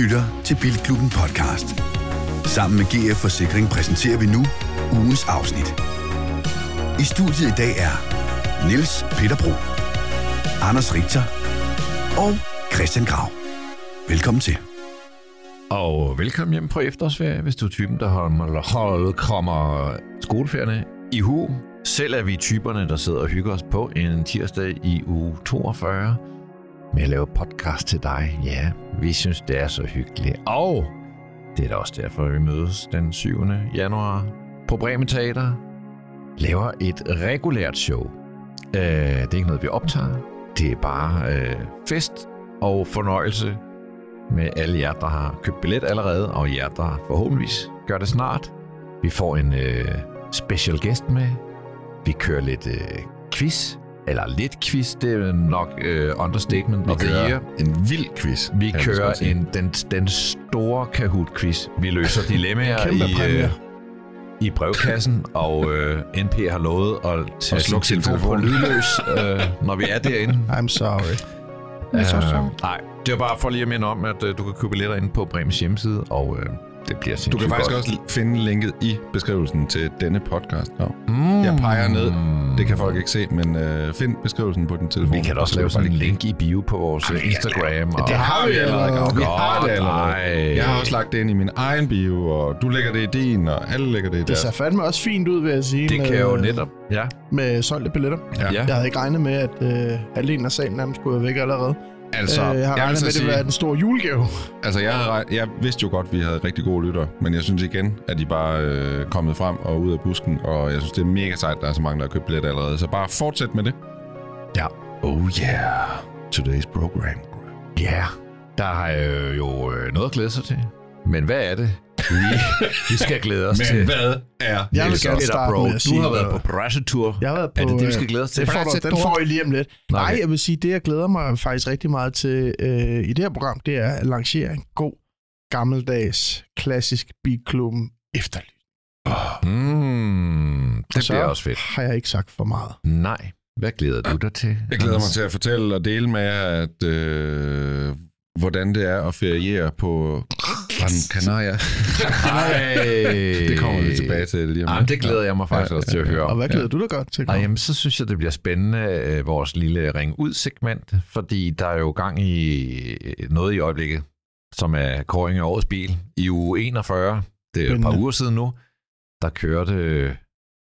lytter til Bilklubben podcast. Sammen med GF Forsikring præsenterer vi nu ugens afsnit. I studiet i dag er Niels Peter Bro, Anders Richter og Christian Grav. Velkommen til. Og velkommen hjem på efterårsferie, hvis du er typen, der holder, hold, kommer skoleferierne i hu. Selv er vi typerne, der sidder og hygger os på en tirsdag i uge 42 med at lave podcast til dig. Ja, vi synes, det er så hyggeligt. Og det er da også derfor, vi mødes den 7. januar på Bremen Teater. Laver et regulært show. Øh, det er ikke noget, vi optager. Det er bare øh, fest og fornøjelse med alle jer, der har købt billet allerede, og jer, der forhåbentligvis gør det snart. Vi får en øh, special guest med. Vi kører lidt øh, quiz, eller lidt quiz, det er nok øh, understatement Vi of the kører year. en vild quiz. Vi kører en, den, den store Kahoot-quiz. Vi løser dilemmaer i, øh, i brevkassen, og øh, NP har lovet at tage Og sin telefon på lydløs, øh, når vi er derinde. I'm sorry. Øh, så sorry. nej, det var bare for lige at minde om, at øh, du kan købe billetter inde på Bremens hjemmeside, og øh, det bliver sindssygt Du kan faktisk godt. også finde linket i beskrivelsen til denne podcast. Ja. Mm. Jeg peger ned. Det kan folk ikke se, men øh, find beskrivelsen på din telefon. Vi kan også Så lave sådan en link i bio på vores øh, Instagram. Og... Det har vi allerede. Grav. Vi har det allerede. Ej. Jeg har også lagt det ind i min egen bio, og du lægger det i din, og alle lægger det i Det deres. ser fandme også fint ud, vil jeg sige. Det med, kan jo netop... Ja. Med solgte billetter. Ja. ja. Jeg havde ikke regnet med, at øh, halvdelen af salen nærmest skulle være væk allerede. Altså, Så, øh, jeg har jeg, regnet med, at det ville være den store julegave. altså jeg, havde, jeg vidste jo godt, at vi havde rigtig gode lytter, men jeg synes igen, at de bare er øh, kommet frem og ud af busken, og jeg synes, det er mega sejt, at der er så mange, der har købt billetter allerede. Så bare fortsæt med det. Ja. Oh yeah. Today's program. Ja. Yeah. Der er øh, jo øh, noget at glæde sig til. Men hvad er det, vi, vi skal glæde os til? hvad er Jeg vil gerne starte Bro, med at Du sige har været på pressetur. Jeg har været på, Er det det, vi skal øh, glæde os til? Det får du, den får I lige om lidt. Nå, Nej, okay. jeg vil sige, det jeg glæder mig faktisk rigtig meget til øh, i det her program, det er at lancere en god, gammeldags, klassisk bilklubben efterlys. Mm, det Så bliver også fedt. har jeg ikke sagt for meget. Nej. Hvad glæder du dig til? Jeg glæder mig til at fortælle og dele med jer, at, øh, hvordan det er at feriere på Gran Canaria. Det kommer vi tilbage til lige om Jamen, det glæder jeg mig faktisk Ja, også til at ja, ja. høre Og hvad glæder du dig godt til? Ej, jamen, så synes jeg, det bliver spændende, øh, vores lille ring ud segment, fordi der er jo gang i øh, noget i øjeblikket, som er kåring af årets bil. I uge 41, det er et par uger siden nu, der kørte, øh,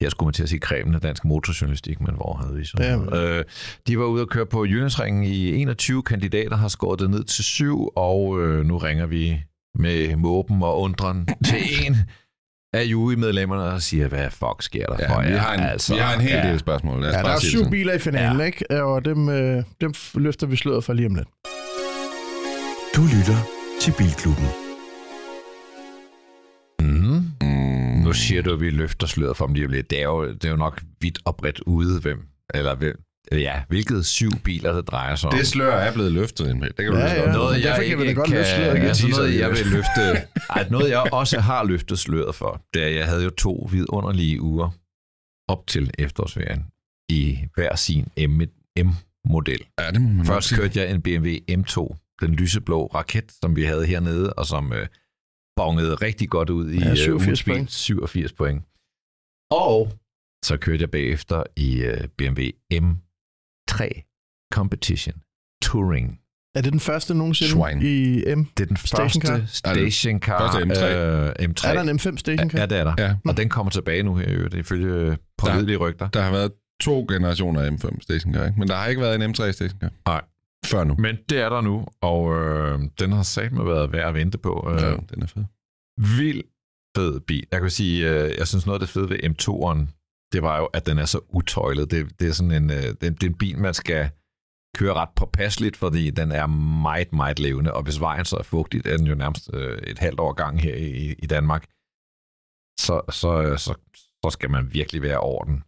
jeg skulle man til at sige kremen af dansk motorjournalistik, men hvor havde vi så? Ja, noget? øh, de var ude at køre på Jyllandsringen i 21 kandidater, har skåret det ned til syv, og øh, nu ringer vi med måben og undren til en af jurymedlemmerne og siger, hvad fuck sker der for Ja, vi, jer? har en, vi har en hel del spørgsmål. Lad os Ja, der er syv sådan. biler i finalen, Ja. ikke? Og dem, øh, dem løfter vi sløret for lige om lidt. Du lytter til Bilklubben. Mm. Du, at vi løfter sløret for dem lige om lidt. Det er jo, det er jo nok vidt og bredt ude, hvem, eller hvem, ja, hvilket syv biler, det drejer sig om. Det slør er blevet løftet, Emil. Det kan du Ja, ja. noget, men derfor jeg kan vi da ikke godt løfte sløret. Vi altså noget, jeg vil løfte, ej, noget, jeg også har løftet sløret for, det er, at jeg havde jo to vidunderlige uger op til efterårsferien i hver sin M- M-model. Ja, det må man Først kørte jeg en BMW M2, den lyseblå raket, som vi havde hernede, og som øh, bongede rigtig godt ud i Ja, øh, 87 ugens bil. point. 87 point. Og så kørte jeg bagefter i øh, BMW M3 Competition Touring. Er det den første nogensinde Swine. i M? Det er den Stationcar? første stationcar. Første M3. Øh, M3. Er der en M5 station Ja, det er der. Ja. Og den kommer tilbage nu her, i øvrigt, ifølge pålidelige rygter. Der har været to generationer af M5 stationcar, ikke? men der har ikke været en M3 stationcar. Nej. Før nu. Men det er der nu, og øh, den har sagt med været værd at vente på. Øh, Ja, den er fed. vild fed bil. Jeg kan sige, øh, jeg synes noget af det fede ved M2'eren, det var jo, at den er så utøjlet. Det, det er sådan en, øh, det, det er en bil, man skal køre ret påpasseligt, fordi den er meget, meget levende, og hvis vejen så er fugtigt, er den jo nærmest øh, et halvt år gang her i, i Danmark, så, så, så, så skal man virkelig være over den.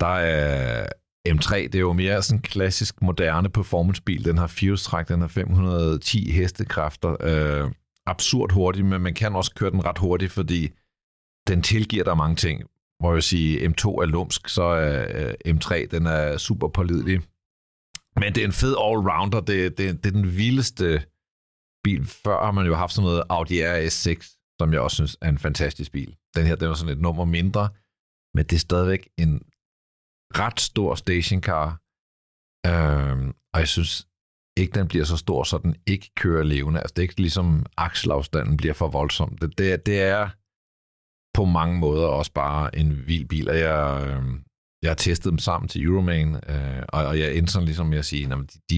Der er M3, det er jo mere sådan en klassisk moderne performancebil. Den har firehjulstræk, den har 510 hestekræfter. Øh, absurd hurtig, men man kan også køre den ret hurtigt, fordi den tilgiver dig mange ting. Hvor jeg sige, M2 er lumsk, så er øh, M3 den er super pålidelig. Men det er en fed allrounder. Det, det, det er den vildeste bil. Før har man jo haft sådan noget Audi RS6, som jeg også synes er en fantastisk bil. Den her, den var sådan et nummer mindre, men det er stadigvæk en ret stor stationcar. øh, og jeg synes ikke, den bliver så stor, så den ikke kører levende. Altså, det er ikke ligesom akselafstanden bliver for voldsom. Det, det, det er på mange måder også bare en vild bil, og jeg, øh, jeg har testet dem sammen til Euroman, øh, og, og jeg endte sådan ligesom med at sige, at de, de,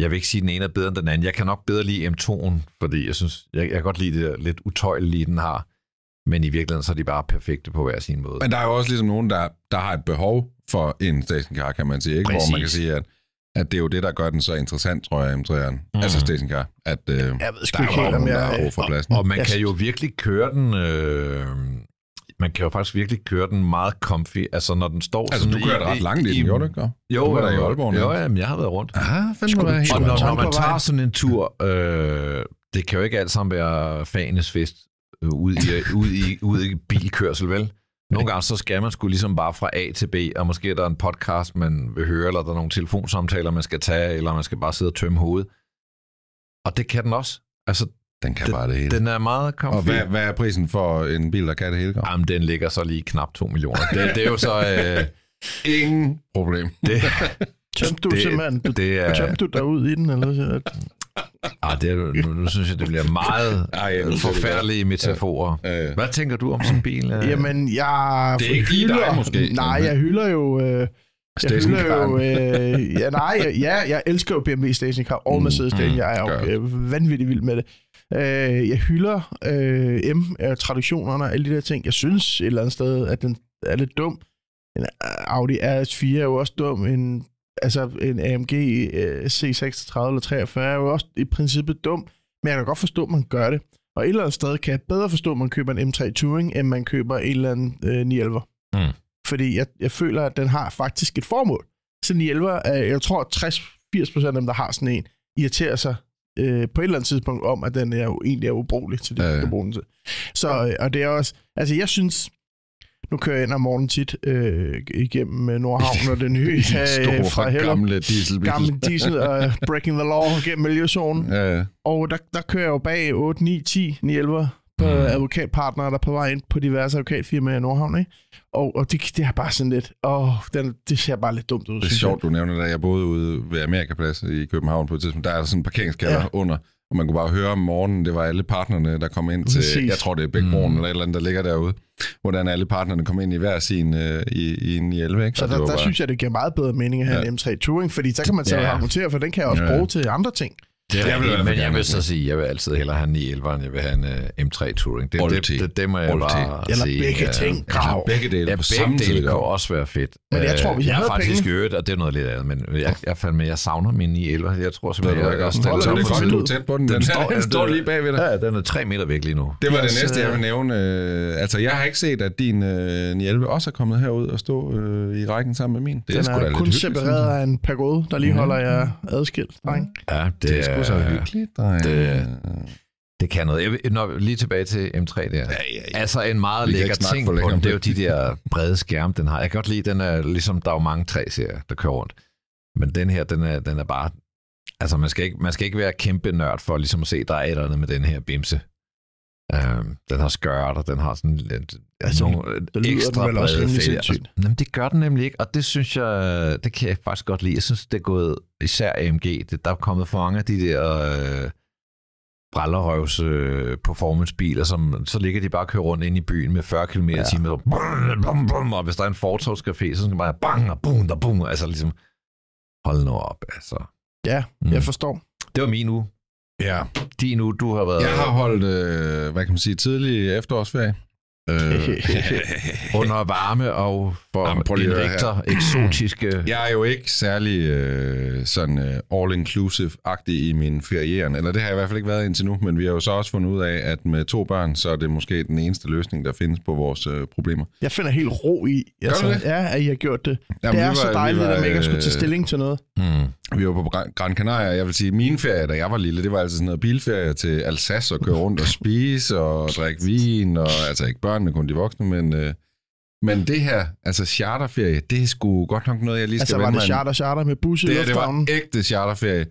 jeg vil ikke sige, at den ene er bedre end den anden. Jeg kan nok bedre lide M2'en, fordi jeg synes, jeg, jeg kan godt lide det lidt utøjelige, den har. Men i virkeligheden, så er de bare perfekte på hver sin måde. Men der er jo også ligesom nogen, der, der har et behov for en stationcar, kan man sige. Ikke? Hvor man kan sige, at, at det er jo det, der gør den så interessant, tror jeg, M3'eren. Mm. Altså stationcar. At, øh, jeg ved der er jo nogen, der har brug for pladsen. Og man Jeg kan jo virkelig køre den... Øh, man kan jo faktisk virkelig køre den meget comfy. Altså, når den står Altså, sådan du kørte ret langt i den, gjorde du ikke? Jo, Du var der i jo, Aalborg, Jo, ja. jamen, jeg har været rundt. Ah, fandme du- helt Og når, man når man på tager sådan en tur, øh, det kan jo ikke alt sammen være fanes fest ud i, ud i, ud i bilkørsel, vel? Nogle gange så skal man skulle ligesom bare fra A til B, og måske er der en podcast, man vil høre, eller der er nogle telefonsamtaler, man skal tage, eller man skal bare sidde og tømme hovedet. Og det kan den også. Altså, Den kan Den- bare det hele. den er meget comfy. og hvad, hvad er prisen for en bil, der kan det hele? Grav? Jamen, den ligger så lige knap 2 millioner. Det, det er jo så... Øh, Ingen problem. det, Tømte du Det- simpelthen, du, det er... tømte du derud i den, eller? Ah, det er, nu, nu synes jeg, det bliver meget Ej, det forfærdelige metaforer. Øh, Hvad tænker du om sådan en bil? øh? Jamen, jeg Det er ikke lige dig, hylder... måske. Nej, jeg hylder jo... Øh, jeg hylder jo... Øh, ja, nej, ja, jeg elsker jo BMW Stationcar og Mm, Mercedes mm, Station. Jeg er jo øh, vanvittigt vild med det. Øh, jeg hylder øh, M-traditionerne og alle de der ting. Jeg synes et eller andet sted, at den er lidt dum. En øh, Audi RS4 er jo også dum. En, altså en AMG øh, C36 eller 43 er jo også i princippet dum. Men jeg kan godt forstå, at man gør det. Og et eller andet sted kan jeg bedre forstå, at man køber en M3 Touring, end man køber en eller anden øh, 911. Mm. Fordi jeg, jeg føler, at den har faktisk et formål. Så 911, er, jeg tror 60-80% af dem, der har sådan en, irriterer sig øh, på et eller andet tidspunkt om, at den er jo egentlig er ubrugelig til det, Ja, ja, den til. Så, øh, og det er også, altså jeg synes, nu kører jeg ind om morgenen tit øh, igennem øh, Nordhavn og det nye øh, fra Hellerup. gamle dieselbil. Gammel diesel og breaking the law gennem miljøzonen. Ja, Og der, der kører jeg jo bag 8, 9, 10, 9, 11 på Mm. advokatpartnere, der er på vej ind på diverse advokatfirmaer i Nordhavn, ikke? Og, og det, det er bare sådan lidt, åh, den, det ser bare lidt dumt ud, Det er sjovt, du nævner det. Jeg boede ude ved Amerikaplads i København på et tidspunkt. Der er sådan en parkeringskælder ja. Ja. under, og man kunne bare høre om morgenen, det var alle partnerne, der kom ind til, Præcis. jeg tror det er Bækbroen Mm. eller et eller andet, der ligger derude, hvordan alle partnerne kom ind i hver sin øh, i, i en i 11, ikke? Så Og der, der bare- synes jeg, det giver meget bedre mening at have Ja. en M3 Touring, fordi så kan man så Ja. argumentere, for den kan jeg også ja. bruge til andre ting. Det er Jeg vil men jeg vil så sige, jeg vil altid hellere have en 911, end jeg vil have en uh, M3 Touring. Det, det, det, det må jeg bare Eller sige. begge ja. ting. Grav. begge dele Ja, på samme dele tid. kunne og- også være fedt. Men jeg tror, Øh, hvis jeg jeg har faktisk øvet, og det er noget lidt andet, men jeg, jeg fandt med, jeg savner min 911. Jeg tror simpelthen, jeg, ikke jeg også stiller så mig det er for godt, tid. du er tæt på den. Den, står, den står lige bagved dig. Ja, den er tre meter væk lige nu. Det var det næste, jeg øh, vil nævne. Øh, altså, jeg har ikke set, at din øh, 911 også er kommet herud og stå øh, i rækken sammen med min. Det Den er kun separeret af en pagode, der lige holder jer adskilt. Ja, det, Det er sgu så hyggeligt, dreng. det- Det kan noget. Jeg, når, lige tilbage til M3 der. Ja, ja, ja. Altså en meget Vi lækker ting på den, det er jo de der brede skærme, den har. Jeg kan godt lide, den er ligesom, der er jo mange tre serier, der kører rundt. Men den her, den er, den er bare... Altså, man skal, ikke, man skal ikke være kæmpe nørd for ligesom at se, der er et eller andet med den her bimse. Um, den har skørt, og den har sådan lidt, Altså, nogle det lyder ekstra den vel også brede. Jamen, det gør den nemlig ikke, og det synes jeg, det kan jeg faktisk godt lide. Jeg synes, det er gået, især AMG, det, der er kommet for mange af de der øh, brallerøvs øh, performancebiler, som så ligger de bare og kører rundt ind i byen med 40 km i Ja. timen, og, bum, bum, bum, og hvis der er en fortovscafé, så skal man bare bang og bum og bum, altså ligesom, hold nu op, altså. Ja, Mm. jeg forstår. Det var min uge. Ja, Din uge, du har været jeg har holdt, øh, hvad kan man sige, tidlig efterårsferie. Øh, under varme og for Jamen, prøv lige indrigter eksotiske... Jeg er jo ikke særlig øh, sådan øh, all-inclusive-agtig i min ferieren, eller det har jeg i hvert fald ikke været indtil nu, men vi har jo så også fundet ud af, at med to børn, så er det måske den eneste løsning, der findes på vores øh, problemer. Jeg finder helt ro i, altså, det? ja, at I har gjort det. Jamen, det er vi så var- dejligt, var, at man ikke skulle tage øh, stilling til noget. Mm. Vi var på Gran- Canaria, jeg vil sige, min ferie, da jeg var lille, det var altså sådan noget bilferie til Alsace og køre rundt og spise og drikke vin, og altså ikke børnene, kun de voksne, men, øh, men det her, altså charterferie, det er sgu godt nok noget, jeg lige skal Altså, var det charter, charter med bus i Det, her, det lufthavnen? var ægte charterferie.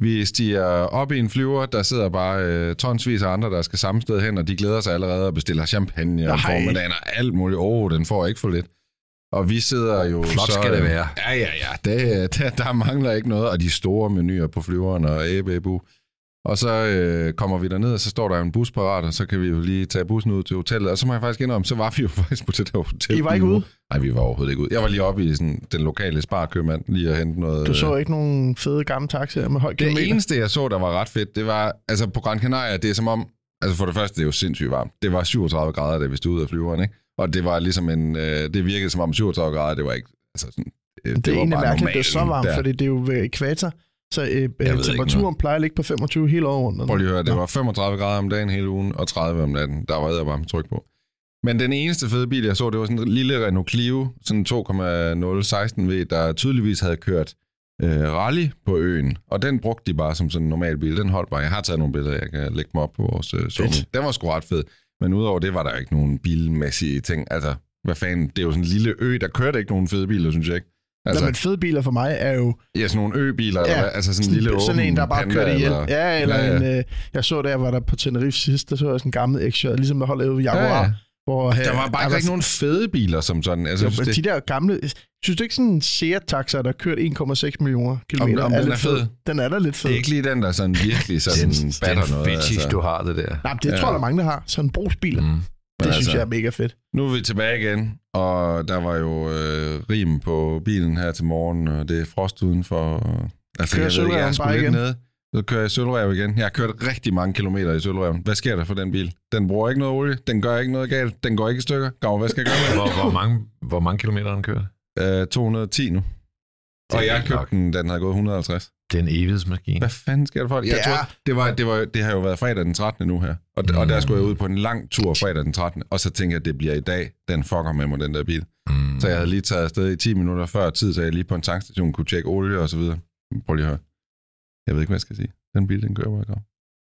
Vi stiger op i en flyver, der sidder bare øh, tonsvis af andre, der skal samme sted hen, og de glæder sig allerede og bestiller champagne og formiddagen og alt muligt. Åh, oh, den får ikke for lidt. Og vi sidder jo Flot så... skal det øh, være. Ja, ja, ja. Det, der, der mangler ikke noget. Og de store menuer på flyveren og æbebu. Og så øh, kommer vi derned, og så står der en bus parat, og så kan vi jo lige tage bussen ud til hotellet. Og så må jeg faktisk indrømme, så var vi jo faktisk på det der hotel. I var ikke ude? Nej, vi var overhovedet ikke ude. Jeg var lige oppe i sådan, den lokale sparkøbmand, lige at hente noget... Du så ikke nogen fede gamle taxaer med høj Det kilometer? eneste, jeg så, der var ret fedt, det var, altså på Gran Canaria, det er som om, altså for det første, det er jo sindssygt varmt. Det var 37 grader, da vi stod ud af flyveren, ikke? Og det var ligesom en, øh, det virkede som om 37 grader, det var ikke, altså sådan, øh, Det, det er var egentlig bare mærkeligt, det er så varmt, der. fordi det er jo ved ekvator. Så øh, ikke temperaturen plejer at ligge på 25 hele året rundt. Prøv lige at høre, det Nå. var 35 grader om dagen hele ugen, og 30 om natten. Der var jeg bare tryk på. Men den eneste fede bil, jeg så, det var sådan en lille Renault Clio, sådan 2,016 V, der tydeligvis havde kørt øh, rally på øen. Og den brugte de bare som sådan en normal bil. Den holdt bare. Jeg har taget nogle billeder, jeg kan lægge dem op på vores øh. Den var sgu ret fed. Men udover det var der ikke nogen bilmæssige ting. Altså, hvad fanden, det er jo sådan en lille ø, der kørte ikke nogen fede biler, synes jeg ikke. Altså, Nå, men fede biler for mig er jo ja, sådan nogle ø-biler, ja, eller hvad? altså sådan en lille sådan en, der bare kørte ihjel. eller- Ja, eller Ja, ja, ja. ja. en... Øh, jeg så der, var der på Tenerife sidst, der så jeg sådan en gammel x ligesom der holdt ude ved Jaguar. Ja, ja. Hvor, Der var bare ikke rigtig nogen fede biler som sådan. Altså, Jo, synes, det, de der gamle... Synes du ikke sådan en Seat-taxa, der kørt 1,6 millioner kilometer? om den lidt er fed? Den er da lidt fed. det er ikke lige den, der sådan virkelig sådan Den, batter den noget. fetish, altså. du har det der. Nej, det Ja. tror jeg, der er mange, der har. Sådan en brugsbiler. Mm. Det Men synes altså- jeg er mega fedt. Nu er vi tilbage igen, og der var jo øh, rim på bilen her til morgen, og det er frost udenfor. Altså, Kører jeg, ved ikke, jeg er bare lidt igen? nede. Så kører jeg i Sølvrev igen. Jeg har kørt rigtig mange kilometer i Sølvreven. Hvad sker der for den bil? Den bruger ikke noget olie, den gør ikke noget galt, den går ikke i stykker. Gav, hvad skal jeg gøre med Hvor, hvor, mange, hvor mange kilometer har den kørt? den? Øh, 210 nu. Og jeg købte den, den havde gået 150. Det er en evighedsmaskine. Hvad fanden sker der for det? Jeg Ja. tror, det, var, det, var, det har jo været fredag den 13. nu her. Og, mm. og der skulle jeg ud på en lang tur fredag den 13. Og så tænkte jeg, at det bliver i dag. Den fucker med mig, den der bil. Mm. Så jeg havde lige taget afsted i 10 minutter før tid, så jeg lige på en tankstation kunne tjekke olie og så videre. Prøv lige at høre. Jeg ved ikke, hvad jeg skal sige. Den bil, den kører bare godt.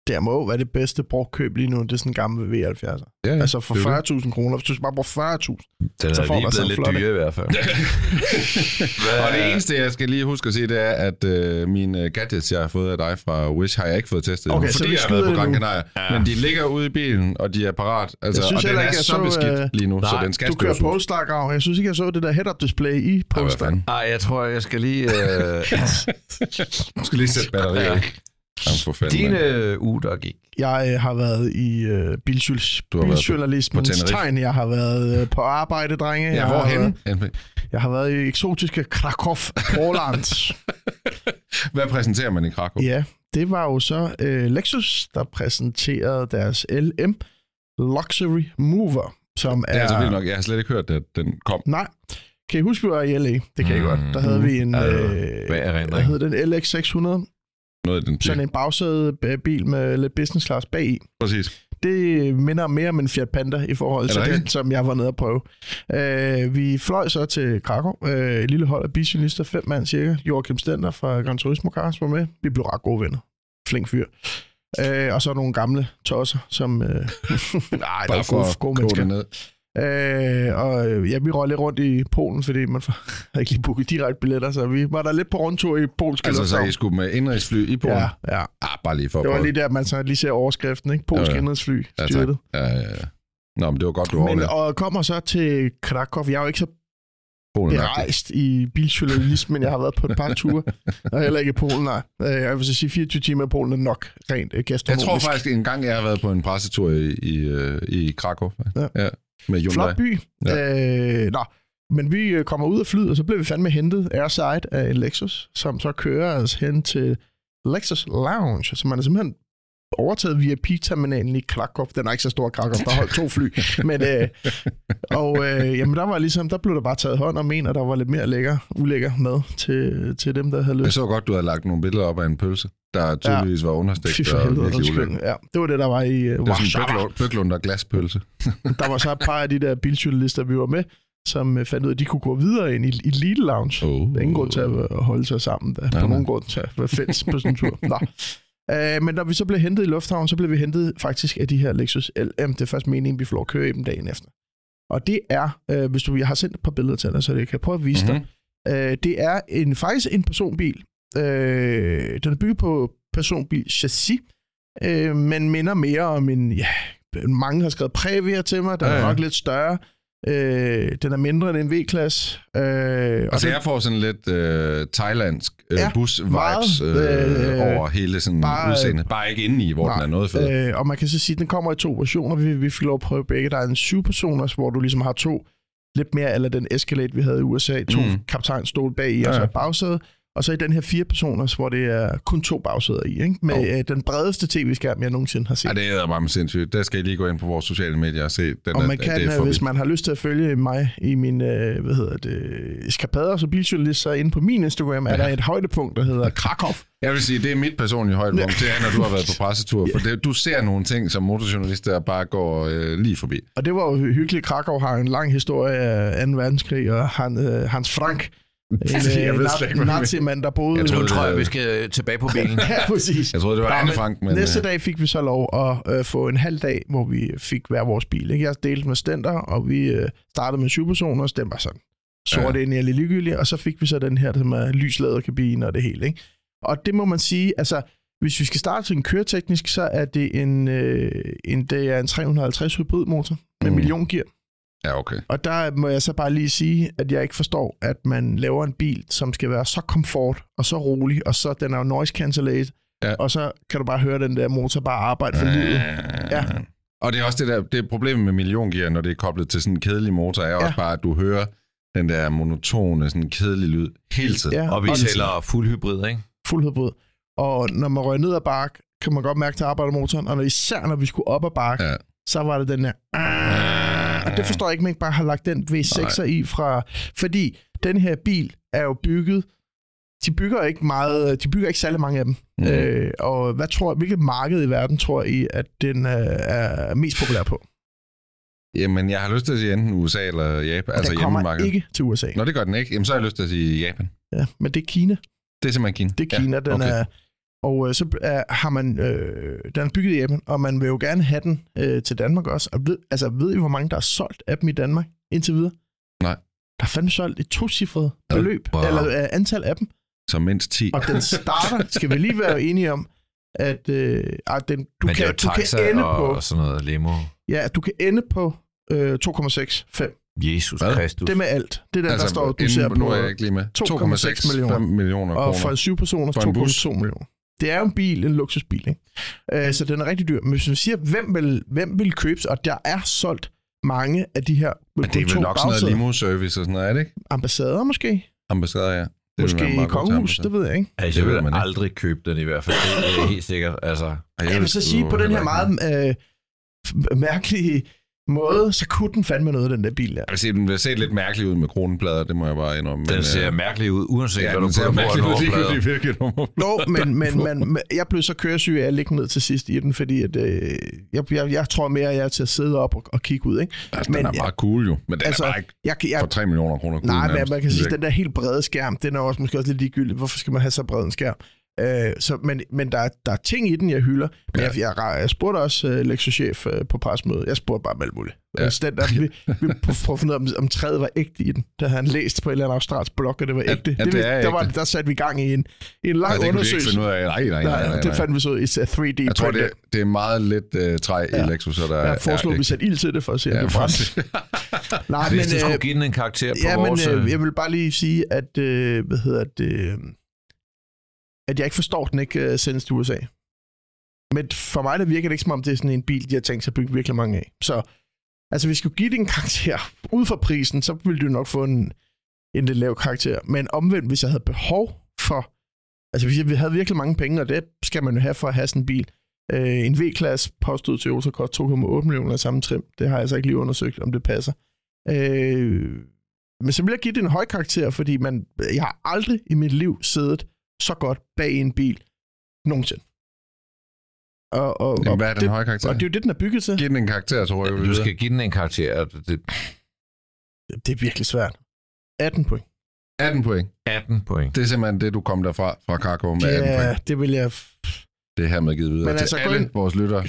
Det må jo være det bedste brugkøb lige nu. Det er sådan en gammel V70'er. Ja, ja. Altså for det er jo 40.000 kroner. Hvis du bare bruger 40.000. Den så er får sådan blevet lidt flot, dyre i hvert fald. og det eneste, jeg skal lige huske at sige, det er, at øh, mine gadgets, jeg har fået af dig fra Wish, har jeg ikke fået testet Okay, endnu, så fordi vi jeg har været på Gran. Canaria. Ja. Men de ligger ude i bilen, og de er parat. Altså, Jeg synes og den er ikke, jeg så, så, beskidt øh, lige nu, så nej, den skal Du kører. Polestar, Grav. Jeg synes ikke, jeg så det der head-up display i Polestar. fanden. Ej, jeg tror, jeg skal lige... Øh, Du skal lige sætte batterier Din øh, uge, der gik. Jeg øh, har været i øh, biljournal- Du har været på- biljournalismens tegn. Jeg har været øh, på arbejde, drenge. Ja, jeg, har hvorhenne? været, jeg har været i eksotiske Krakow, Poland. Hvad præsenterer man i Krakow? ja, det var jo så øh, Lexus, der præsenterede deres LM Luxury Mover, som Det er... er altså vildt nok. Jeg har slet ikke hørt, at den kom. Nej. Kan I huske, vi var i LA? Det kan mm. I Mm. godt. Der havde vi en... Ja, Øh, hvad er hed den? LX600. Noget i den Sådan en bagsædebil med lidt business class bag i. Præcis. Det minder mere om en Fiat Panda i forhold Er til den, som jeg var nede at prøve. Øh, vi fløj så til Krakow. Øh, et lille hold af bijournalister, fem mand cirka. Joachim Stender fra Gran Turismo Cars var med. Vi blev ret gode venner. Flink fyr. Øh, og så nogle gamle tosser, som... Øh, nej, der for gode, gode mennesker. ned. Øh, og øh, ja, vi røg lidt rundt i Polen, fordi man havde ikke lige booket direkte billetter, så vi var der lidt på rundtur i polsk Altså, så. I skulle med indrigsfly i Polen? Ja, ja. Ah, bare lige for Det var prøve. lige der, man så lige ser overskriften, ikke? Polsk Ja, ja, ja. indrigsfly Ja, styrtet. Ja, ja, ja. Nå, men det var godt, du Men, og kommer så til Krakow. Jeg er jo ikke så Polen berejst i biljournalismen. Jeg har været på et par ture, og heller ikke i Polen, nej. Øh, Jeg vil så sige, 24 timer i Polen er nok rent øh, Jeg gastronomisk. tror faktisk, en gang jeg har været på en pressetur i, i, i Krakow. Ja. ja. Med Hyundai. Flot by. Ja. Øh, nå, men vi øh, kommer ud af flyet, og så bliver vi fandme hentet airside af en Lexus, som så kører os hen til Lexus Lounge. Så man er simpelthen overtaget VIP-terminalen i Krakow. Den er ikke så stor, Krakow. Der holdt to fly. Men, øh, og øh, jamen, der var ligesom, der blev der bare taget hånd om en, og der var lidt mere lækker, ulækker mad til, til dem, der havde Jeg lyst. så godt, du havde lagt nogle billeder op af en pølse, der tydeligvis var Fy understegt for og helvede. Ja, det var det, der var i uh, Det var sådan en Warszawa. bøklund, bøklund og glaspølse. Der var så et par af de der biljournalister, vi var med, som øh, fandt ud af, at de kunne gå videre ind i, i Elite Lounge. Oh. Der er ingen grund til at øh, holde sig sammen. Der. Nej, på nogen grund til at være fælles på sådan en tur. Nå. Uh, men når vi så blev hentet i lufthavnen, så blev vi hentet faktisk af de her Lexus LM. Det er først meningen, vi får lov at køre i dem dagen efter. Og det er, uh, hvis du, jeg har sendt et par billeder til dig, så det kan jeg prøve at vise Mhm. mm-hmm. dig. Uh, det er en, faktisk en personbil. Uh, den er bygget på personbil chassis, øh, men minder mere om en, ja, mange har skrevet Previa til mig, der ja, ja. er nok lidt større. Øh, den er mindre end en V-klasse. Øh, og altså, jeg får sådan lidt øh, thailandsk øh, ja, bus-vibes øh, øh, over hele sådan bare, udseende. Bare ikke inde i, hvor nej, den er noget fed. Øh, og man kan så sige, at den kommer i to versioner. Vi, vi fik lov at prøve begge. Der er en syv personers, hvor du ligesom har to lidt mere eller den Escalade, vi havde i USA. To mm. kaptajnstol bag i, ja. og så et bagsæde. Og så i den her fire personers, hvor det er kun to bagsæder i, ikke? med oh. øh, den bredeste tv-skærm, jeg nogensinde har set. Ja, det er meget sindssygt. Der skal I lige gå ind på vores sociale medier og se. Den og man er, kan, det er øh, hvis man har lyst til at følge mig i min, øh, hvad hedder det, eskapader som biljournalist, så inde på min Instagram er ja. der et højdepunkt, der hedder Krakow. Jeg vil sige, det er mit personlige højdepunkt, det er, når du har været på pressetur, for det, du ser nogle ting som motorjournalist, der bare går øh, lige forbi. Og det var jo hyggeligt. Krakow har en lang historie af 2. verdenskrig, og han, øh, Hans Frank, jeg ved slet ikke, nazi-mand, der boede... Jeg tror, tror jeg, vi skal tilbage på bilen. ja, præcis. Jeg troede, det var Anne Frank. Men, næste dag fik vi så lov at uh, få en halv dag, hvor vi fik hver vores bil. Ikke? Jeg delte med Stender, og vi uh, startede med syv personer, og den var sådan sort ja. ind i ligegyldigt, og så fik vi så den her, som er lysladet kabine og det hele. Ikke? Og det må man sige, altså, hvis vi skal starte til en køreteknisk, så er det en, øh, en, det er en 350 hybridmotor med mm. milliongear. Ja, okay. Og der må jeg så bare lige sige, at jeg ikke forstår, at man laver en bil, som skal være så komfort og så rolig, og så den er jo noise cancellate, ja. og så kan du bare høre den der motor bare arbejde for livet. Ja. Og det er også det der, det problemet med milliongear, når det er koblet til sådan en kedelig motor, er ja. også bare, at du hører den der monotone, sådan kedelig lyd hele tiden. Ja. Og vi tæller fuld hybrid, ikke? Fuld hybrid. Og når man rører ned ad bark, kan man godt mærke til arbejdermotoren, og når, især når vi skulle op ad bark, ja. så var det den der... Og det forstår jeg ikke, man ikke bare har lagt den V6'er i fra... Fordi den her bil er jo bygget... De bygger ikke meget, de bygger ikke særlig mange af dem. Mm. Øh, og hvad tror, hvilket marked i verden tror I, at den øh, er mest populær på? Jamen, jeg har lyst til at sige enten USA eller Japan. Altså den kommer ikke til USA. Nå, det gør den ikke. Jamen, så har jeg lyst til at sige Japan. Ja, men det er Kina. Det er simpelthen Kina? Det er Kina. Ja, den okay. er, og øh, så øh, har man, øh, den er bygget i Japan, og man vil jo gerne have den øh, til Danmark også. Og ved, altså, ved I, hvor mange der har solgt af dem i Danmark indtil videre? Nej. Der er fandme solgt et tocifret beløb, wow. eller øh, antal af dem. Så mindst 10. Og den starter, skal vi lige være enige om, at, øh, at den, du, Men kan, du kan ende og, på... Og sådan noget limo. Ja, du kan ende på øh, 2,65. Jesus Hvad? Kristus. Det med alt. Det er den, altså, der står, du ser på. Nu er jeg ikke lige med. 2,6 millioner. millioner og for syv personer 2,2 millioner. Det er jo en bil, en luksusbil, ikke? Øh, så den er rigtig dyr. Men hvis man siger, hvem vil, hvem vil købe, og der er solgt mange af de her Men det er vel nok sådan noget limo-service og sådan noget, er det ikke? Ambassader måske? Ambassader, ja. Det måske i kongehus, det ved jeg ikke. Altså, jeg vil aldrig købe den i hvert fald. Det er helt sikkert. Altså, jeg, jeg vil så sige, på den her meget øh, mærkelige måde, så kunne den fandme noget, den der bil der. Altså, den ser lidt mærkelig ud med kronplader, det må jeg bare indrømme. Den men, ser øh, mærkelig ud, uanset ja, hvad du ser mærkelig ud, ligegyldigt virkelig Jo, men, men, men, jeg blev så køresyg af at ligge ned til sidst i den, fordi at, øh, jeg, jeg, jeg tror mere, at jeg er til at sidde op og, og kigge ud. Ikke? Altså, men, den er bare cool jo, men den altså, er bare ikke jeg, jeg, for 3 millioner kroner cool. Nej, men man kan sige, at den der helt brede skærm, den er også måske også lidt ligegyldig. Hvorfor skal man have så bred en skærm? Øh, så, men men der, der er ting i den, jeg hylder. Men ja. jeg, jeg, jeg spurgte også uh, Lexus-chef uh, på presmødet. Jeg spurgte bare alt muligt. Ja. Altså, den der, vi, vi prøvede at finde ud af, om, om træet var ægte i den. Da han læst på en eller anden australsk blog, og det var ægte. Ja, det, det er der, var, der satte vi i gang i en, i en lang ja, undersøgelse. Det kunne vi ikke finde ud af. Nej, nej, nej. nej, nej. Det fandt vi så i 3D. Jeg tror, det, det er meget lidt uh, træ ja. i Lexus. Så der ja, foreslog, vi sætte ild til det for at se, ja, om det brændte. nej, Hvis men, du skulle give den en karakter på ja, vores... men, jeg vil bare lige sige, at, hvad hedder det at jeg ikke forstår, at den ikke uh, sendes til USA. Men for mig der virker det ikke som om, det er sådan en bil, de har tænkt sig at bygge virkelig mange af. Så altså, hvis vi skulle give det en karakter ud fra prisen, så ville du nok få en, en lidt lav karakter. Men omvendt, hvis jeg havde behov for... Altså, hvis jeg havde virkelig mange penge, og det skal man jo have for at have sådan en bil. Øh, en V-klasse påstod Toyota kost 2,8 millioner af samme trim. Det har jeg altså ikke lige undersøgt, om det passer. Øh, men så vil jeg give det en høj karakter, fordi man, jeg har aldrig i mit liv siddet så godt bag en bil nogensinde. Og, og, Jamen, hvad er den det, høje karakter? Og det er jo det, den er bygget til. Giv den en karakter, tror jeg. Du skal give den en karakter. Det, det er virkelig svært. 18 point. 18 point? 18 point. Det er simpelthen det, du kom derfra fra Krakow med ja, 18 point. Ja, det vil jeg... Det er hermed givet videre Men altså, til alle ind... vores lyttere,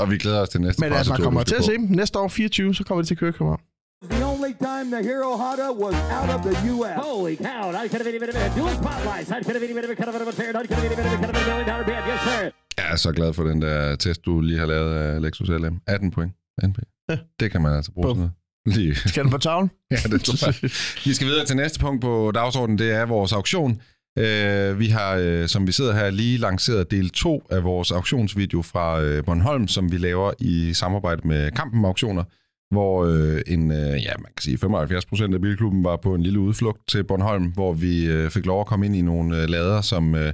og vi glæder os til næste Men altså, man kommer til at se dem. Næste år 24, så kommer vi til København. The only time the Hero Honda was out of the U.S. Holy cow, I could have been a dual spotlights. I could have been a kind of a fair, I could have been a kind of a million dollar bid. Yes, sir. Jeg er så glad for den der test, du lige har lavet af Lexus LM. 18 point. NP. Ja. Det kan man altså bruge Bum. sådan noget. Lige. Skal den på tavlen? Ja, det tror jeg. Vi skal videre til næste punkt på dagsordenen. Det er vores auktion. Øh, vi har, øh, som vi sidder her, lige lanceret del 2 af vores auktionsvideo fra øh, Bornholm, som vi laver i samarbejde med Kampen Auktioner, hvor øh, en, øh, ja, man kan sige 75 procent af bilklubben var på en lille udflugt til Bornholm, hvor vi øh, fik lov at komme ind i nogle øh, lader, som øh,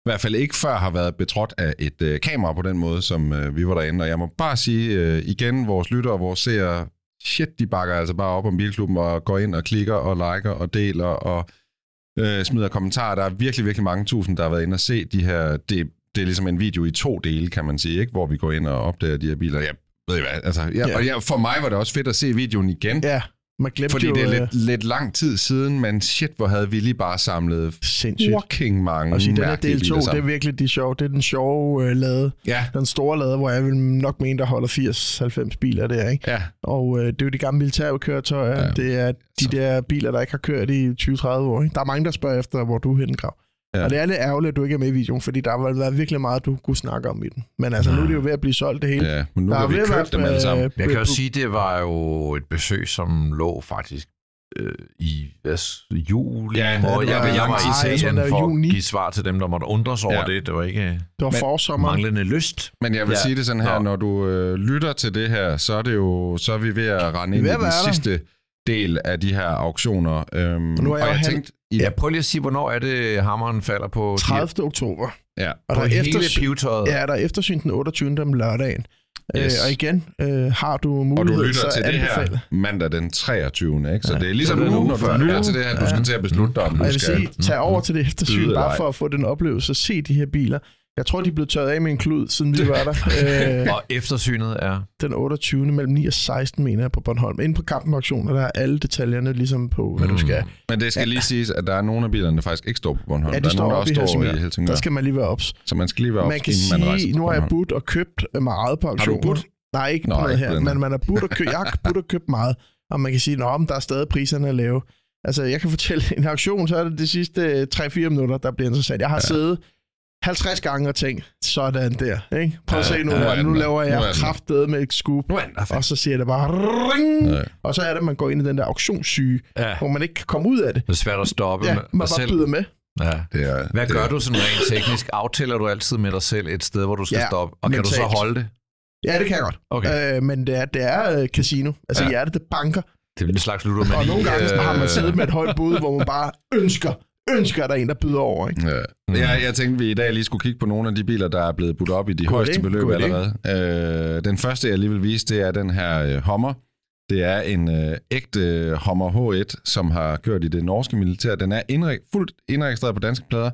i hvert fald ikke før har været betrådt af et øh, kamera på den måde, som øh, vi var derinde. Og jeg må bare sige øh, igen, vores lyttere og vores seere, shit, de bakker altså bare op om bilklubben og går ind og klikker og liker og deler og øh, smider kommentarer. Der er virkelig, virkelig mange tusind, der har været inde og se de her... Det, det er ligesom en video i to dele, kan man sige, ikke? hvor vi går ind og opdager de her biler. Jeg ved I hvad, altså, ja, Ja. og ja, for mig var det også fedt at se videoen igen, Ja, man glemte fordi jo... det er øh, lidt, lidt lang tid siden, men shit, hvor havde vi lige bare samlet Sindssygt. fucking mange Og sige, den er mærkelige del 2, biler det er virkelig de sjove. Det er den sjove øh, lade. Ja, Den store lade, hvor jeg vil nok mene, der holder 80-90 biler der, ikke? ja, Og øh, det er jo de gamle militærkøretøjer. Ja. Det er de der biler, der ikke har kørt i 20-30 år. Ikke? Der er mange, der spørger efter, hvor du er henne, Grav. Ja. Og det er lidt ærgerligt, at du ikke er med i videoen, fordi der har været virkelig meget, du kunne snakke om i den. Men altså, nu er det jo ved at blive solgt det hele. ja, men nu Der har vi købt være, dem alle sammen. øh, Jeg kan jo sige, det var jo et besøg, som lå faktisk øh, i hvad, s- juli. Ja, det jeg, jeg, jeg var i tror, Italien det var for juni. at give svar til dem, der måtte undre sig over Ja. det. Det var ikke Det var Men- forsommer. manglende lyst. Men jeg vil Ja. sige det sådan her, Nå. når du øh, lytter til det her, så er det jo så er vi ved at rende ind i den være der. Del af de her auktioner. Øhm, nu er og jeg jo jeg tænkte, i, Ja, prøv lige at sige, hvornår er det, hammeren falder på? 30. oktober. ja, Og på der er hele eftersyn, pivetøjet? ja, der er eftersyn den 28. om lørdagen. Yes. Øh, og igen, øh, har du og mulighed, du lytter til det her mandag den 23. Ikke? Så Ja. det er ligesom Så det er nu, når du lytter Ja. til det her, du skal til at beslutte dig, om Og du jeg vil skal... sige, tag over til det eftersyn, bare for at få den oplevelse, se de her biler. Jeg tror, de er blevet tørret af med en klud, siden vi var der. Øh, Og eftersynet er... den 28. mellem 9 og 16, mener jeg, på Bornholm. Inde på kampen auktioner, der er alle detaljerne ligesom på, hvad du skal. Men det skal lige siges, at der er nogle af bilerne, der faktisk ikke står på Bornholm. Ja, de der er står nogle, der også står i Helsingør. Der skal man lige være ops. Så man skal lige være Man ops, kan inden man rejser sige, nu har jeg budt og købt meget på auktioner. budt? Nej, ikke Nå, på noget her, men man har budt og købt, jeg har budt og købt meget. Og man kan sige, at der er stadig priserne er lave. Altså, jeg kan fortælle, en auktion, så er det de sidste 3-4 minutter, der bliver interessant. Jeg har ja. siddet 50 gange og tænkt, sådan der. Ikke? Prøv at Ja, se nu, nu ja, nu laver er jeg kraftedet med et scoop. Nu er Og så siger det bare ring, Ja. og så er det, at man går ind i den der auktionssyge, Ja, hvor man ikke kan komme ud af det. det er svært at stoppe Ja, med man bare byder med. Ja. Det er, Hvad det gør er, du sådan rent teknisk? Aftæller du altid med dig selv et sted, hvor du skal Ja, stoppe? Og kan du så holde det? Ja, det kan jeg godt. Okay. Øh, men det er, det er øh, casino. Altså Ja. hjertet, det banker. Det er en slags ludomani. Og nogle gange så har man øh, siddet med et højt bud, hvor man bare ønsker, ønsker, at der er en, der byder over. Ikke? Ja. Mm. Jeg, jeg tænkte, vi i dag lige skulle kigge på nogle af de biler, der er blevet budt op i de God højeste beløb god allerede. Øh, den første, jeg lige vil vise, det er den her øh, Hummer. Det er en øh, ægte Hummer H1, som har kørt i det norske militær. Den er indre- fuldt indregistreret på danske plader,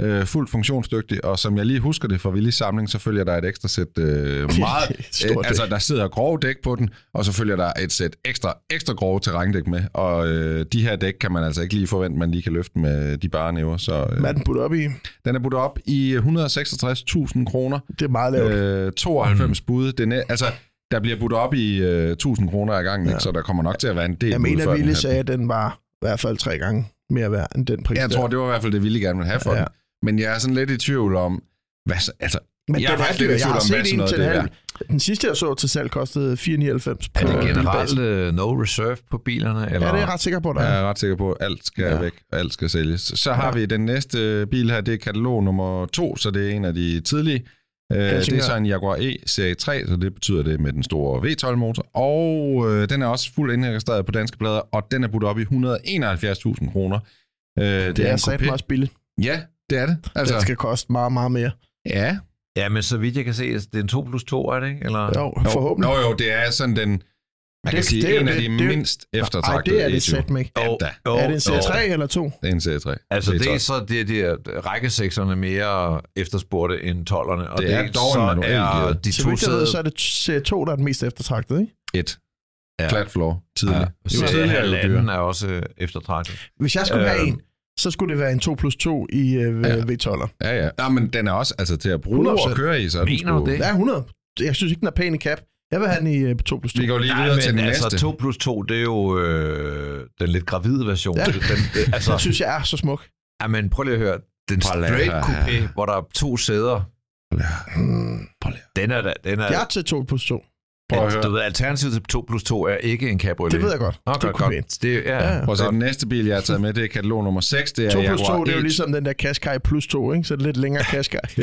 øh, fuldt funktionsdygtig, og som jeg lige husker det fra Villig Samling, så følger der et ekstra sæt øh, meget... Stort øh, altså, der sidder grove dæk på den, og så følger der et sæt ekstra, ekstra grove terrændæk med, og øh, de her dæk kan man altså ikke lige forvente, man lige kan løfte med de bare næver, så... Øh, Hvad er den budt op i? den er budt op i 166.000 kroner. Det er meget lavt. Øh, 92 bud. Den er, altså, der bliver budt op i øh, 1000 kroner ad gangen, ja. ikke? så der kommer nok til at være en del jeg mener, Ville sagde, at den var i hvert fald tre gange mere værd end den pris. Jeg der. tror, det var i hvert fald det, Ville gerne vil have for ja. Ja. den. Men jeg er sådan lidt i tvivl om, hvad, så- altså, Men jeg er den er faktisk lidt i tvivl har om, hvad sådan noget det er. Den sidste, jeg så til salg, kostede 499 Er det på generelt uh, no reserve på bilerne? Eller? Ja, det er jeg ret sikker på, der Jeg er. er ret sikker på, at alt skal ja. Væk, og alt skal sælges. Så har Ja. vi den næste bil her, det er katalog nummer to, så det er en af de tidlige. Øh, det er så en Jaguar E serie 3, så det betyder det med den store V12-motor. Og øh, den er også fuldt indregistreret på danske plader, og den er budt op i 171.000 kroner. Øh, det, Det er en sat coupé. også billigt. Ja, det er det. Altså, Altså, den skal koste meget, meget mere. ja. Ja, men så vidt jeg kan se, det er en 2 plus 2, er det ikke? Eller? Jo, Jo, forhåbentlig. Nå jo, det er sådan den, man kan Det- sige, det er jo en af det- de det er jo- mindst Nej, eftertragtede det er det sæt med. Ja, da. Jo, Er det en serie jo. 3 eller 2? Det er en serie 3. Altså, det er så det, det er rækkesekserne mere efterspurgte end 12'erne. Og Det er dog en så manuel er de Så to vidt jeg ved, sæder... så er det serie 2, der er den mest eftertragtede, ikke? Et. Ja. Flat floor, tidligt. Ja, Jo tidligere, jo halvanden dyrere. er også eftertragtet. Hvis jeg skulle have Øh, en, så skulle det være en 2 plus 2 i øh, Ja. ja. V12'er. Ja, ja. Nå, men den er også altså, til at bruge 100%. og køre i, så er Mener du det? Ja, 100. Jeg synes ikke, den er pæn i cap. Jeg vil have den i øh, 2 plus 2. Vi går lige Nej, videre til men den altså næste. 2 plus 2, det er jo øh, den lidt gravide version. Ja. Den, den, altså, Den synes jeg er så smuk. ja, men prøv lige at høre. Den straight coupé, hvor der er to sæder, den er, da- den er, Jeg er til 2 plus 2. Prøv at du høre. ved, alternativet til 2 plus 2 er ikke en cabriolet. Det ved jeg godt. Okay, det er godt. coupéen. Det, ja, Ja, ja. Prøv at se, godt. den næste bil, jeg har taget med, det er katalog nummer 6. Det er 2 plus 2, Jaguar det er jo ligesom den der Qashqai plus 2, ikke? Så det er lidt længere Qashqai.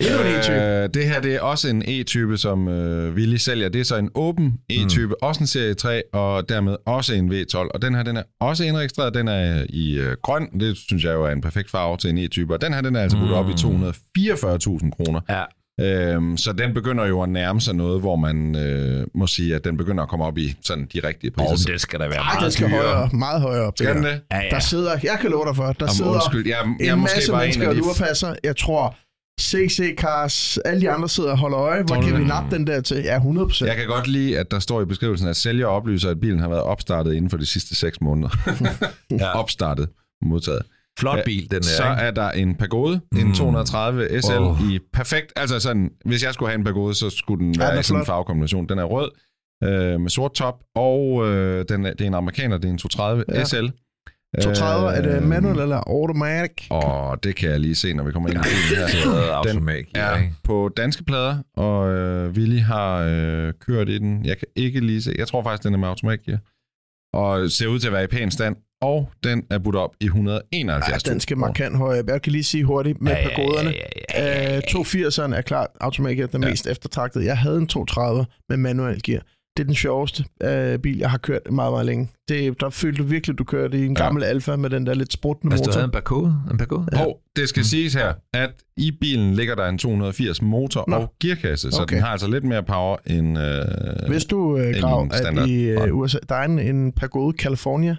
Endnu en E-type. Øh, det her det er også en E-type, som øh, Willy sælger. Det er så en åben E-type, mm. også en serie 3, og dermed også en V12. Og den her, den er også indregistreret. Den er i øh, grøn. Det synes jeg jo er en perfekt farve til en E-type. Og den her, den er altså budt op i 244.000 kroner. Ja. Øhm, så den begynder jo at nærme sig noget, hvor man øh, må sige, at den begynder at komme op i sådan de rigtige priser. Og Så- det skal da være Ej, meget den skal dyrere. højere, meget højere op. Skal den det? Ja, ja. Der sidder, jeg kan love dig for, der Jamen, sidder undskyld, jeg, jeg er en måske masse bare en mennesker af og de... lurepasser. Jeg tror, CC Cars, alle de andre sidder og holder øje. Hvor kan vi nappe den der til? Ja, 100 procent. Jeg kan godt lide, at der står i beskrivelsen, at sælger oplyser, at bilen har været opstartet inden for de sidste 6 måneder. Ja. opstartet, modtaget. Flot Ja, bil, den Så er. ikke? er der en Pagode, en Mm. 230 SL Åh. i perfekt... Altså sådan, hvis jeg skulle have en Pagode, så skulle den den være er i sådan en farvekombination. Den er rød øh, med sort top, og øh, den er, det er en amerikaner, det er en 230 Ja. SL. 230, er det Øh, manual eller automatic? Og det kan jeg lige se, når vi kommer ind i bilen her. Den automat, ja, er på danske plader, og øh, Willy har øh, kørt i den. Jeg kan ikke lige se. Jeg tror faktisk, den er med automatgear. Og ser ud til at være i pæn stand. Og den er budt op i 171. Ja, den skal markant højere. Jeg kan lige sige hurtigt med Ja, pagoderne. ja, ja, ja, ja, ja. Øh, 280'eren er klart automatisk den Ja. mest eftertragtede. Jeg havde en 230 med manuel gear. Det er den sjoveste øh, bil, jeg har kørt meget, meget længe. Det, der følte du virkelig, du kørte i en Ja. gammel Alfa med den der lidt spruttende Altså, du motor. havde en Pagode? En Pagode? Og det skal siges her, at i bilen ligger der en 280 motor Nå. og gearkasse, så Okay. den har altså lidt mere power end... Øh, Hvis du øh, grav, at standard i øh. USA, der er en, en Pagode California,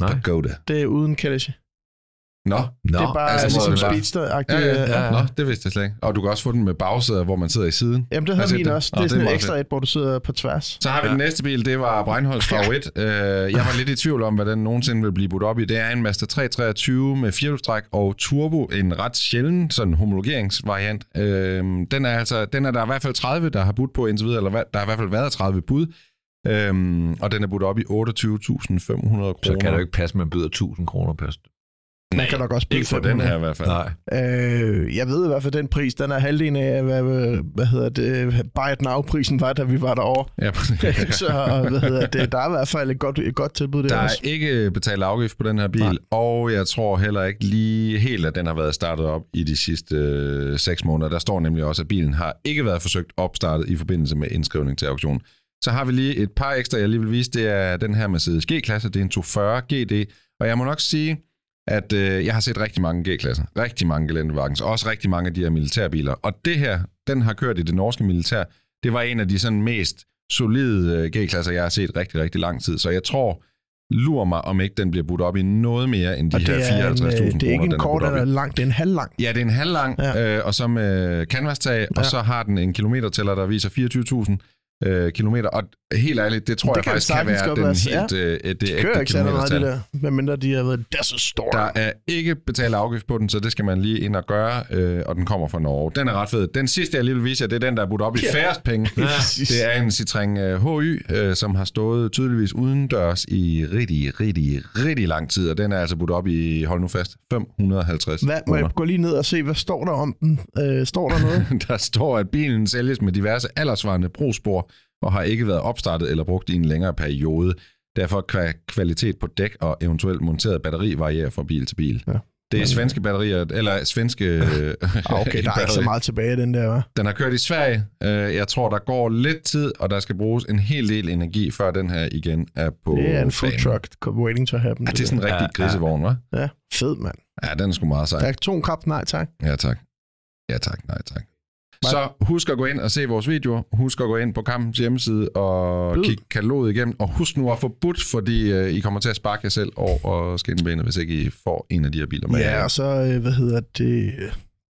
Nej. Pagoda. det er uden kalesje. Nå, Nå, Det er bare altså, altså, ligesom det bare- speedster-agtigt. ja, ja, ja. ja. Nå, det vidste jeg slet ikke. Og du kan også få den med bagsæder, hvor man sidder i siden. Jamen, det Har set min det? også. Nå, Det er det er sådan en meget ekstra et, hvor du sidder på tværs. Så har vi Ja. den næste bil, det var Breinholds favorit. Øh, jeg var lidt i tvivl om, hvad den nogensinde vil blive budt op i. Det er en Mazda 323 med firehjulstræk og turbo. En ret sjælden sådan homologeringsvariant. Øh, den, er altså, den er der i hvert fald 30, der har budt på indtil videre, eller der har i hvert fald været 30 bud. Øhm, og den er budt op i 28.500 kroner. Så kan det jo ikke passe, at man byder 1000 kroner per Man kan nok også byde Ikke for den 500. her i hvert fald. Nej. Øh, jeg ved i hvert fald, den pris, den er halvdelen af, hvad, hvad, hedder det, buy it now-prisen var, da vi var derovre. Ja, så hvad hedder det, der er i hvert fald et godt, et godt tilbud der, Der er også. ikke betalt afgift på den her bil, Nej. Nej. og jeg tror heller ikke lige helt, at den har været startet op i de sidste øh, 6 måneder. Der står nemlig også, at bilen har ikke været forsøgt opstartet i forbindelse med indskrivning til auktion. Så har vi lige et par ekstra, jeg lige vil vise. Det er den her Mercedes G-klasse. Det er en 240 GD. Og jeg må nok sige, at øh, jeg har set rigtig mange G-klasser. Rigtig mange Geländewagens. Også rigtig mange af de her militærbiler. Og det her, den har kørt i det norske militær. Det var en af de sådan mest solide øh, G-klasser, jeg har set rigtig, rigtig lang tid. Så jeg tror, lur mig, om ikke den bliver budt op i noget mere end de her det er, en, 54.000 kroner, øh, det er ikke den en kort i. eller lang, det er en halv lang. Ja, det er en halvlang, Ja. øh, og så med canvas-tag. Ja. og så har den en kilometertæller, der viser 24.000 øh, kilometer. Og helt ærligt, det tror Det jeg kan faktisk kan være den være, helt øh, det De kører ikke særlig meget, det der. Medmindre de har været Desert Storm. Der er ikke betalt afgift på den, så det skal man lige ind og gøre, øh, og den kommer fra Norge. Den er ret fed. Den sidste, jeg lige vil vise jer, det er den, der er budt op i Ja. færrest penge. præcis. Det er en Citroën øh, HY, øh, som har stået tydeligvis udendørs i rigtig, rigtig, rigtig lang tid, og den er altså budt op i, hold nu fast, 550 Hvad, må jeg gå lige ned og se, hvad står der om den? Øh, står der noget? Der står, at bilen sælges med diverse aldersvarende brugsspor og har ikke været opstartet eller brugt i en længere periode. Derfor kan kvalitet på dæk og eventuelt monteret batteri variere fra bil til bil. Ja. Det er svenske batterier, eller svenske... øh, Ah, okay, der er ikke så meget tilbage den der, hva'? Den har kørt i Sverige. Øh, Jeg tror, der går lidt tid, og der skal bruges en hel del energi, før den her igen er på Det er en food truck waiting to happen. Ja, det er sådan en rigtig ja. grisevogn, hva'? der. Ja, fed, mand. Ja, den er sgu meget sej. Der er atomkraft, nej tak. Ja, tak. Ja, tak. Nej, tak. Så husk at gå ind og se vores video. Husk at gå ind på kampens hjemmeside og Byd. kigge kataloget igennem. Og husk nu at få budt, fordi øh, I kommer til at sparke jer selv over og skinbenet, hvis ikke I får en af de her biler med. Ja, og så, øh, hvad hedder det,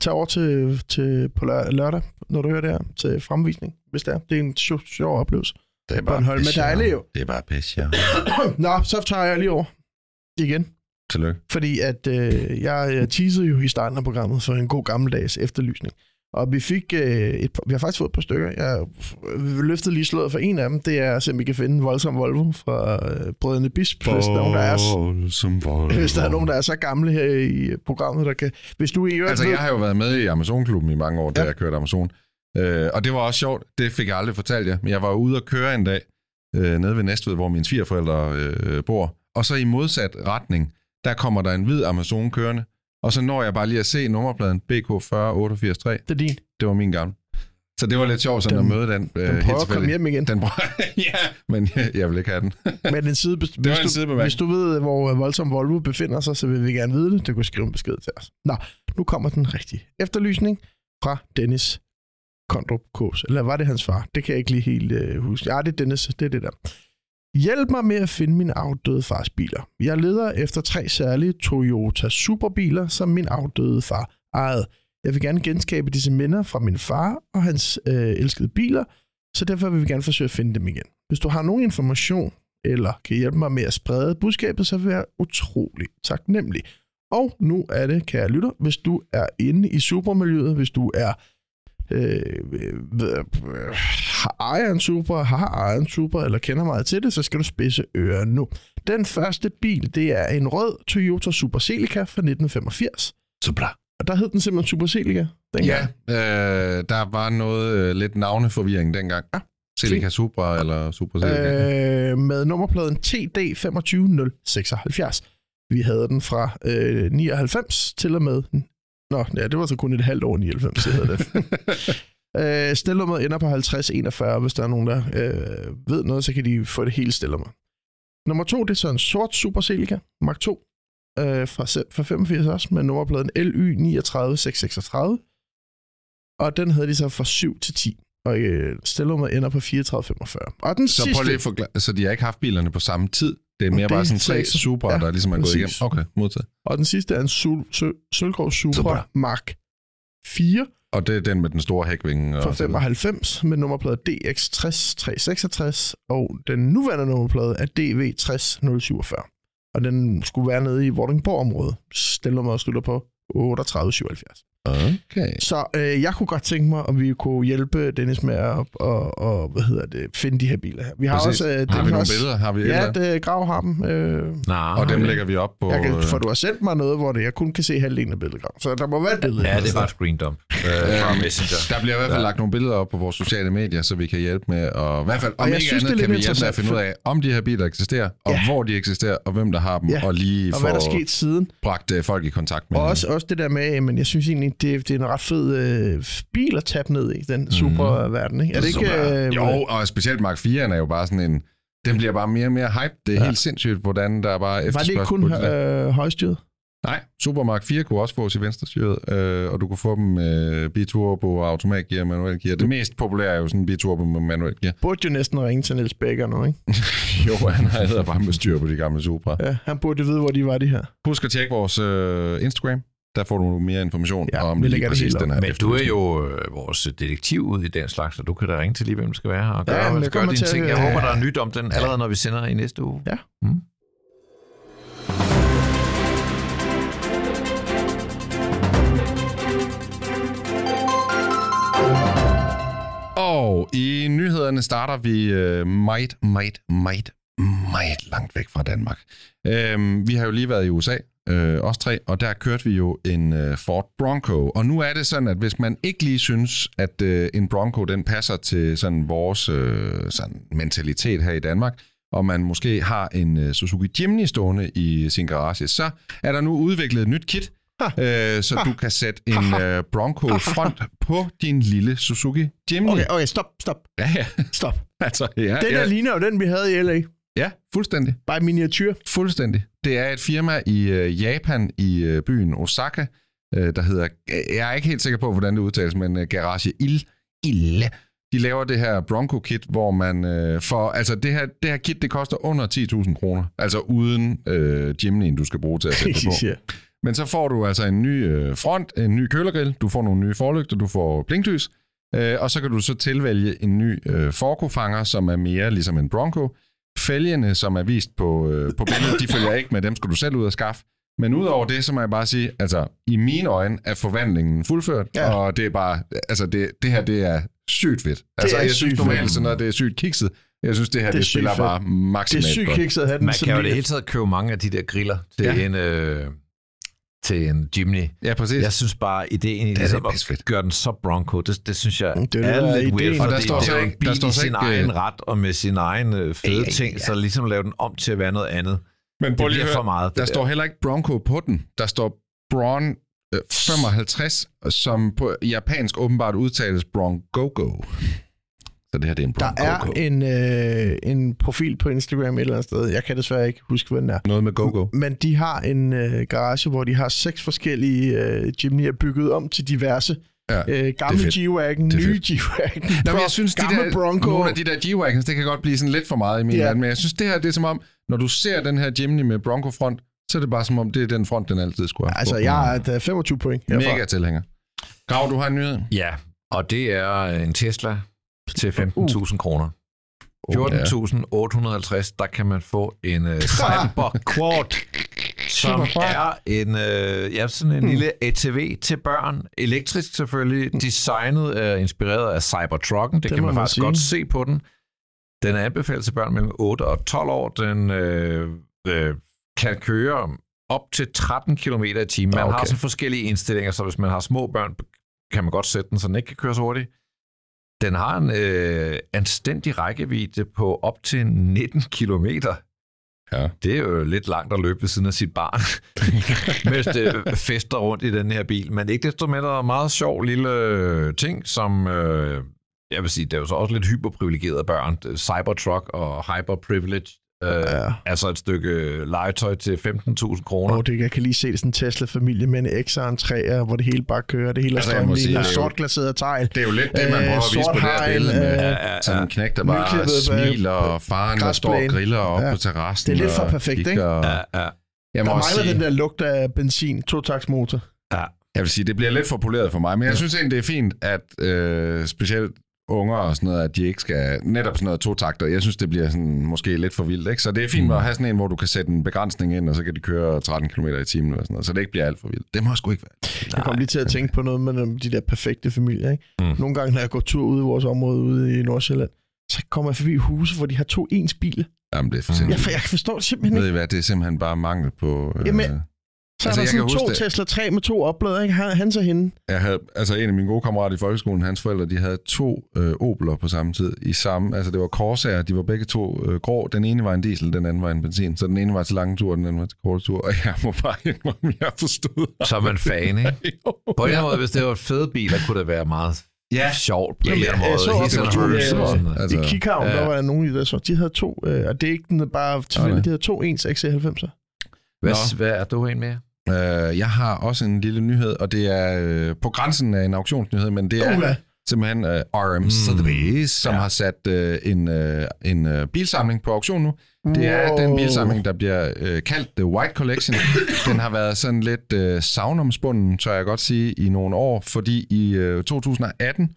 tag over til, til på lør- lørdag, når du hører det her, til fremvisning, hvis det er. Det er en sjov, sjov oplevelse. det er Bornholm er pisse, dejligt, jo. Det er bare pisse, ja. Nå, så tager jeg lige over igen. Tillykke. Fordi at øh, jeg, jeg teasede jo i starten af programmet for en god gammeldags efterlysning. Og vi fik øh, et, vi har faktisk fået et par stykker. Jeg løftede lige slået for en af dem. Det er at se, om vi kan finde en voldsom Volvo fra øh, Brødrene Bisp. Hvis der, er nogen, der er, hvis der er nogen, der er så gamle her i programmet, der kan... Hvis du i øvrigt Altså, ved- jeg har jo været med i Amazon-klubben i mange år, da Ja. jeg kørte Amazon. Øh, og det var også sjovt. Det fik jeg aldrig fortalt jer. Men jeg var ude og køre en dag øh, nede ved Næstved, hvor mine svigerforældre øh, bor. Og så i modsat retning, der kommer der en hvid Amazon kørende. Og så når jeg bare lige at se nummerpladen BK40883. Det er din. Det var min gamle. Så det var lidt sjovt sådan Den- at møde den. Øh, Den helt prøver at komme hjem igen. Den prøver, ja, men jeg, jeg vil ikke have den. Men en side, hvis, var en du, sidebemærkning. hvis du ved, hvor øh, voldsom Volvo befinder sig, så vil vi gerne vide det. Du kan skrive en besked til os. Nå, nu kommer den rigtige efterlysning fra Dennis Kondrup Kås. Eller var det hans far? Det kan jeg ikke lige helt øh, huske. Ja, det er Dennis. Det er det der. Hjælp mig med at finde min afdøde fars biler. Jeg leder efter tre særlige Toyota superbiler, som min afdøde far ejede. Jeg vil gerne genskabe disse minder fra min far og hans øh, elskede biler, så derfor vil vi gerne forsøge at finde dem igen. Hvis du har nogen information, eller kan hjælpe mig med at sprede budskabet, så vil jeg utrolig taknemmelig. Og nu er det, kære lytter, hvis du er inde i supermiljøet, hvis du er øh, har ejer en super, har ejet en super, eller kender meget til det, så skal du spidse ører nu. Den første bil, det er en rød Toyota Super Celica fra 1985. Supla. Og der hed den simpelthen Super Celica. dengang. Ja, øh, der var noget øh, lidt navneforvirring dengang. Ja. Celica Supra eller Super Celica. øh, med nummerpladen TD 25076. Vi havde den fra øh, 99 til og med... Nå, ja, det var så kun et halvt år 99, det hedder det. øh, stilnummer ender på 5041. Hvis der er nogen, der øh, ved noget, så kan de få det hele stilnummer. Nummer to, det er så en sort Super Celica Mark 2 øh, fra, fra 85 også, med nummerpladen LY 39636. Og den havde de så fra 7 til 10. Og øh, stilnummeret ender på 3445. Og den Så sidste... prøv lige at forklare, så de har ikke haft bilerne på samme tid. Det er mere Det bare sådan tre Supra, ja, der ligesom er gået igennem. Okay, modtaget. Og den sidste er en sul, sø, sølvgrov Supra, Supra. Mark 4 Og det er den med den store hækvinge. fra og så videre. 95 med nummerplade DX30366, og den nuværende nummerplade er DV30047. Og den skulle være nede i Vordingborg-området. Og slutter på 3877. Okay. Så øh, jeg kunne godt tænke mig, om vi kunne hjælpe Dennis med at og, og, hvad hedder det, finde de her biler her. Vi har Præcis. også... Øh, Har vi nogle også, billeder? Har vi Ja, det, Grav har dem. Øh, Nej. Og dem lægger vi op på... jeg kan, øh, for du har sendt mig noget, hvor det, jeg kun kan se halvdelen af billedet. Grav. Så der må være et billede. Ja, det er bare et screen dump øh, fra Messenger. Der bliver i hvert fald lagt nogle billeder op på vores sociale medier, så vi kan hjælpe med, og i hvert fald, om jeg ikke synes, andet, det er kan vi hjælpe med at finde ud af, om de her biler eksisterer, og Ja. hvor de eksisterer, og hvem der har dem, Ja. og lige Og få hvad der er sket siden. bragt øh, folk i kontakt med Og også, også det der med, men jeg synes egentlig, det, det er en ret fed øh, bil at tabe ned i, den super-verden. Ikke? Er det ikke... Super. Øh, jo, og specielt Mark 4 er jo bare sådan en... Den bliver bare mere og mere hype. Det er ja. Helt sindssygt, hvordan der er bare Var det ikke efterspørgsel kun øh, højstyret? Nej, Super Mark 4 kunne også fås i venstrestyret, øh, og du kunne få dem med biturbo, automatgear, manuel gear. Det mest populære er jo sådan en biturbo med manuel gear. Burde jo næsten ringe til Niels Becker nu, ikke? jo, han havde bare med styr på de gamle Supra. Ja, han burde vide, hvor de var, de her. Husk at tjekke vores øh, Instagram. Der får du mere information Ja, om lige præcis den her. Men du er jo øh, vores detektiv ud i den slags, så du kan da ringe til lige, hvem der skal være her og Ja, gøre, ja, jeg gøre kommer dine ting. Jeg håber, der er nyt om den allerede, når vi sender i næste uge. Ja. Mm. Og i nyhederne starter vi øh, meget, meget, meget, meget langt væk fra Danmark. Øhm, vi har jo lige været i USA, øh, os tre, og der kørte vi jo en øh, Ford Bronco. Og nu er det sådan, at hvis man ikke lige synes, at øh, en Bronco den passer til sådan vores øh, sådan mentalitet her i Danmark, og man måske har en øh, Suzuki Jimny stående i sin garage, så er der nu udviklet et nyt kit, øh, så du kan sætte en øh, Bronco front på din lille Suzuki Jimny. Okay, okay, stop, stop, Ja, ja. stop. Altså, ja, Den ja. der ligner jo den, vi havde i LA. Ja, fuldstændig. Bare miniatyr. Fuldstændig. Det er et firma i øh, Japan, i øh, byen Osaka, øh, der hedder, jeg er ikke helt sikker på, hvordan det udtales, men øh, Garage Il. Il. De laver det her Bronco-kit, hvor man øh, får, altså det her, det her kit, det koster under 10.000 kroner, altså uden øh, Jimny'en, du skal bruge til at sætte på. Ja. Men så får du altså en ny øh, front, en ny kølergrill, du får nogle nye forlygter, du får blinklys, øh, og så kan du så tilvælge en ny øh, forkofanger, som er mere ligesom en Bronco. Fælgene, som er vist på, øh, på billedet, de følger ikke med, dem skal du selv ud og skaffe. Men udover det, så må jeg bare sige, altså i mine øjne er forvandlingen fuldført, Ja. og det er bare, altså det, det her, det er sygt fedt. Altså er jeg synes normalt sådan noget, det er sygt kikset. Jeg synes, det her, Det det, er spiller fedt. bare Det er maksimalt sygt godt. kikset at have den. Man som kan jo det hele taget købe mange af de der griller til Ja. en... Øh, til en Jimny. Ja, præcis. Jeg synes bare, ideen i er ligesom at gøre den så bronco, det, det synes jeg Det er er, det, der er lidt ideen. weird, Og fordi der står det så er jo ikke- en bil der står i sin ikke, egen øh, ret og med sin egen øh, fede Ja, ja, ting, ja. så ligesom lave den om til at være noget andet. Men Det bliver for meget. der det står heller ikke Bronco på den. Der står Braun øh, 55, som på japansk åbenbart udtales Bronco. Så det her det er en Der er en, øh, en profil på Instagram et eller andet sted. Jeg kan desværre ikke huske, hvad den er. Noget med go-go. Men de har en øh, garage, hvor de har seks forskellige øh, Jimny'er bygget om til diverse. Ja, Øh, gamle. G-Wagon, nye. G-Wagon, Nå, men jeg synes, de der, Bronco. nogle af de der G-Wagons, det kan godt blive sådan lidt for meget i min Ja. verden, men jeg synes, det her, det er som om, når du ser den her Jimny med Bronco-front, så er det bare som om, det er den front, den altid skulle have. Altså, på. jeg er der 25 point herfra. Mega tilhænger. Grav, du har en nyhed? Ja, og det er en Tesla til 15.000 kroner. Uh, ja. 14.850, der kan man få en uh, Cyberbuck Quad, som er en, uh, ja, sådan en lille ATV til børn. Elektrisk selvfølgelig, designet er inspireret af Cybertrucken. Det, Det kan man man faktisk sige. godt se på den. Den er anbefalet til børn mellem 8 og 12 år. Den øh, øh, kan køre op til 13 km i timen. Man Okay. har sådan forskellige indstillinger, så hvis man har små børn, kan man godt sætte den, så den ikke kan køre så hurtigt. Den har en øh, anstændig rækkevidde på op til 19 kilometer. Ja. Det er jo lidt langt at løbe ved siden af sit barn, mens det fester rundt i den her bil. Men ikke desto mindre meget sjov lille ting, som øh, jeg vil sige, det er jo så også lidt hyperprivilegerede børn. Cybertruck og hyperprivileged. Øh, Ja. ja. Altså et stykke legetøj til 15.000 kroner. Og det, jeg kan lige se det er sådan en Tesla-familie med en X og en 3'er, hvor det hele bare kører. Det hele er Altså, strømlignet, det er jo- sort glaseret tegl. Det er jo lidt det, man Øh, prøver at vise sort på det her billede med øh, Ja, ja, sådan en knæk, der bare Nyklippet, øh, smiler, og faren, der står og griller op Ja. på terrassen. Det er lidt for perfekt, ikke? og- ja, ja. Jeg Der må også mangler sige, den der lugt af benzin, totaktsmotor. Jeg vil sige, det bliver lidt for poleret for mig, men jeg synes egentlig, det er fint, at øh, specielt unger og sådan noget, at de ikke skal netop sådan noget to-takter. Jeg synes, det bliver sådan, måske lidt for vildt, ikke? Så det er fint Mm. at have sådan en, hvor du kan sætte en begrænsning ind, og så kan de køre 13 km i timen eller sådan noget, så det ikke bliver alt for vildt. Det må sgu ikke være. Jeg kom lige til at tænke på noget med de der perfekte familier. Ikke? Mm. Nogle gange, når jeg går tur ude i vores område ude i Nordsjælland, så kommer jeg forbi huse, hvor de har to ens biler. Jamen, det er for Mm. Jeg, sindssygt. for, jeg forstår det simpelthen Ved ikke. I hvad, det er simpelthen bare mangel på... Øh, Jamen, Så Altså, er jeg der sådan to det. Tesla 3 med to oplader, ikke? Han, så hende. Jeg havde, altså en af mine gode kammerater i folkeskolen, hans forældre, de havde to øh, Opler på samme tid i samme, altså det var Corsair, de var begge to øh, grå. Den ene var en diesel, den anden var en benzin. Så den ene var til lange tur, den anden var til korte tur. Og jeg må bare indrømme, jeg forstod. Som en fan, ikke? På en måde, hvis det var fede biler, kunne det være meget Ja. sjovt på en Jamen, eller anden jeg måde. så op His i and Kiel, hers øh, og sådan noget. Altså, I Kikhavn, ja. der var der nogen i der så. De havde to, øh, og det er ikke den, bare tilfældigt, de havde to ens XC90'er. Hvad, hvad er du en med? Øh, jeg har også en lille nyhed, og det er øh, på grænsen af en auktionsnyhed, men det er Uha. simpelthen øh, RM Sotheby's, som Ja. har sat øh, en, øh, en øh, bilsamling på auktion nu. Det er den bilsamling, der bliver øh, kaldt The White Collection. Den har været sådan lidt øh, savnomspunden, tør jeg godt sige, i nogle år, fordi i øh, 2018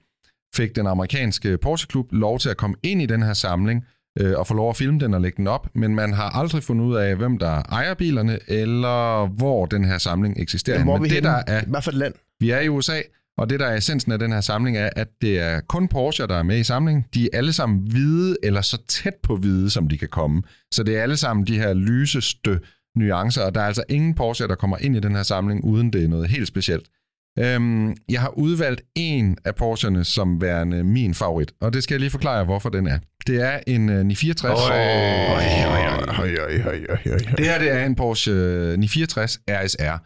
fik den amerikanske Porsche Klub lov til at komme ind i den her samling øh, og få lov at filme den og lægge den op, men man har aldrig fundet ud af, hvem der ejer bilerne, eller hvor den her samling eksisterer. Men hvor er men vi det, henne? der er, Hvad for et land? vi er i USA, og det, der er essensen af den her samling, er, at det er kun Porsche, der er med i samlingen. De er alle sammen hvide, eller så tæt på hvide, som de kan komme. Så det er alle sammen de her lyseste nuancer, og der er altså ingen Porsche, der kommer ind i den her samling, uden det er noget helt specielt. Øhm, jeg har udvalgt en af Porscherne som værende min favorit, og det skal jeg lige forklare jer, hvorfor den er. Det er en uh, 964. Det her det er en Porsche 964 RSR.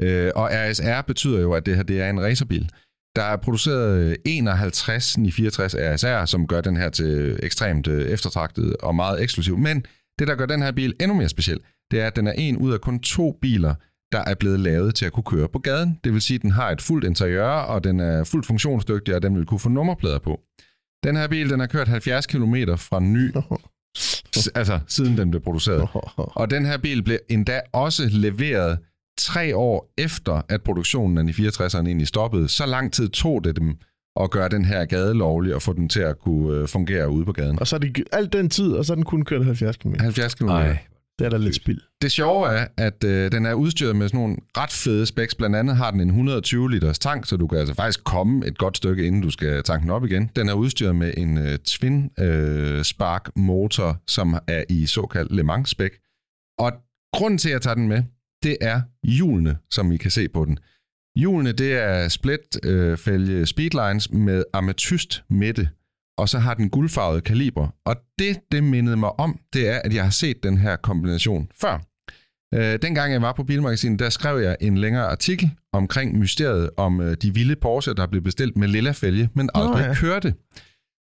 Øh, og RSR betyder jo, at det her det er en racerbil. Der er produceret øh, 51 964 RSR, som gør den her til ekstremt øh, eftertragtet og meget eksklusiv. Men det, der gør den her bil endnu mere speciel, det er, at den er en ud af kun to biler, der er blevet lavet til at kunne køre på gaden. Det vil sige, at den har et fuldt interiør, og den er fuldt funktionsdygtig, og den vil kunne få nummerplader på. Den her bil, den har kørt 70 km fra ny, altså siden den blev produceret. Og den her bil blev endda også leveret tre år efter, at produktionen af de 64'erne egentlig stoppede. Så lang tid tog det dem at gøre den her gade lovlig og få den til at kunne øh, fungere ude på gaden. Og så er det alt den tid, og så er den kun kørt 70 km. 70 km. Nej. Det er da lidt spild. Det sjove er, at øh, den er udstyret med sådan nogle ret fede specs. Blandt andet har den en 120 liters tank, så du kan altså faktisk komme et godt stykke, inden du skal tanke den op igen. Den er udstyret med en øh, twin øh, spark motor, som er i såkaldt Le Mans spec. Og grunden til, at jeg tager den med, det er hjulene, som I kan se på den. Hjulene, det er split øh, fælge speedlines med ametyst midte, og så har den guldfarvede kaliber. Og det, det mindede mig om, det er, at jeg har set den her kombination før. Øh, dengang jeg var på Bilmagasinet, der skrev jeg en længere artikel omkring mysteriet om øh, de vilde Porsche, der blev bestilt med lilla fælge, men aldrig ja. kørte.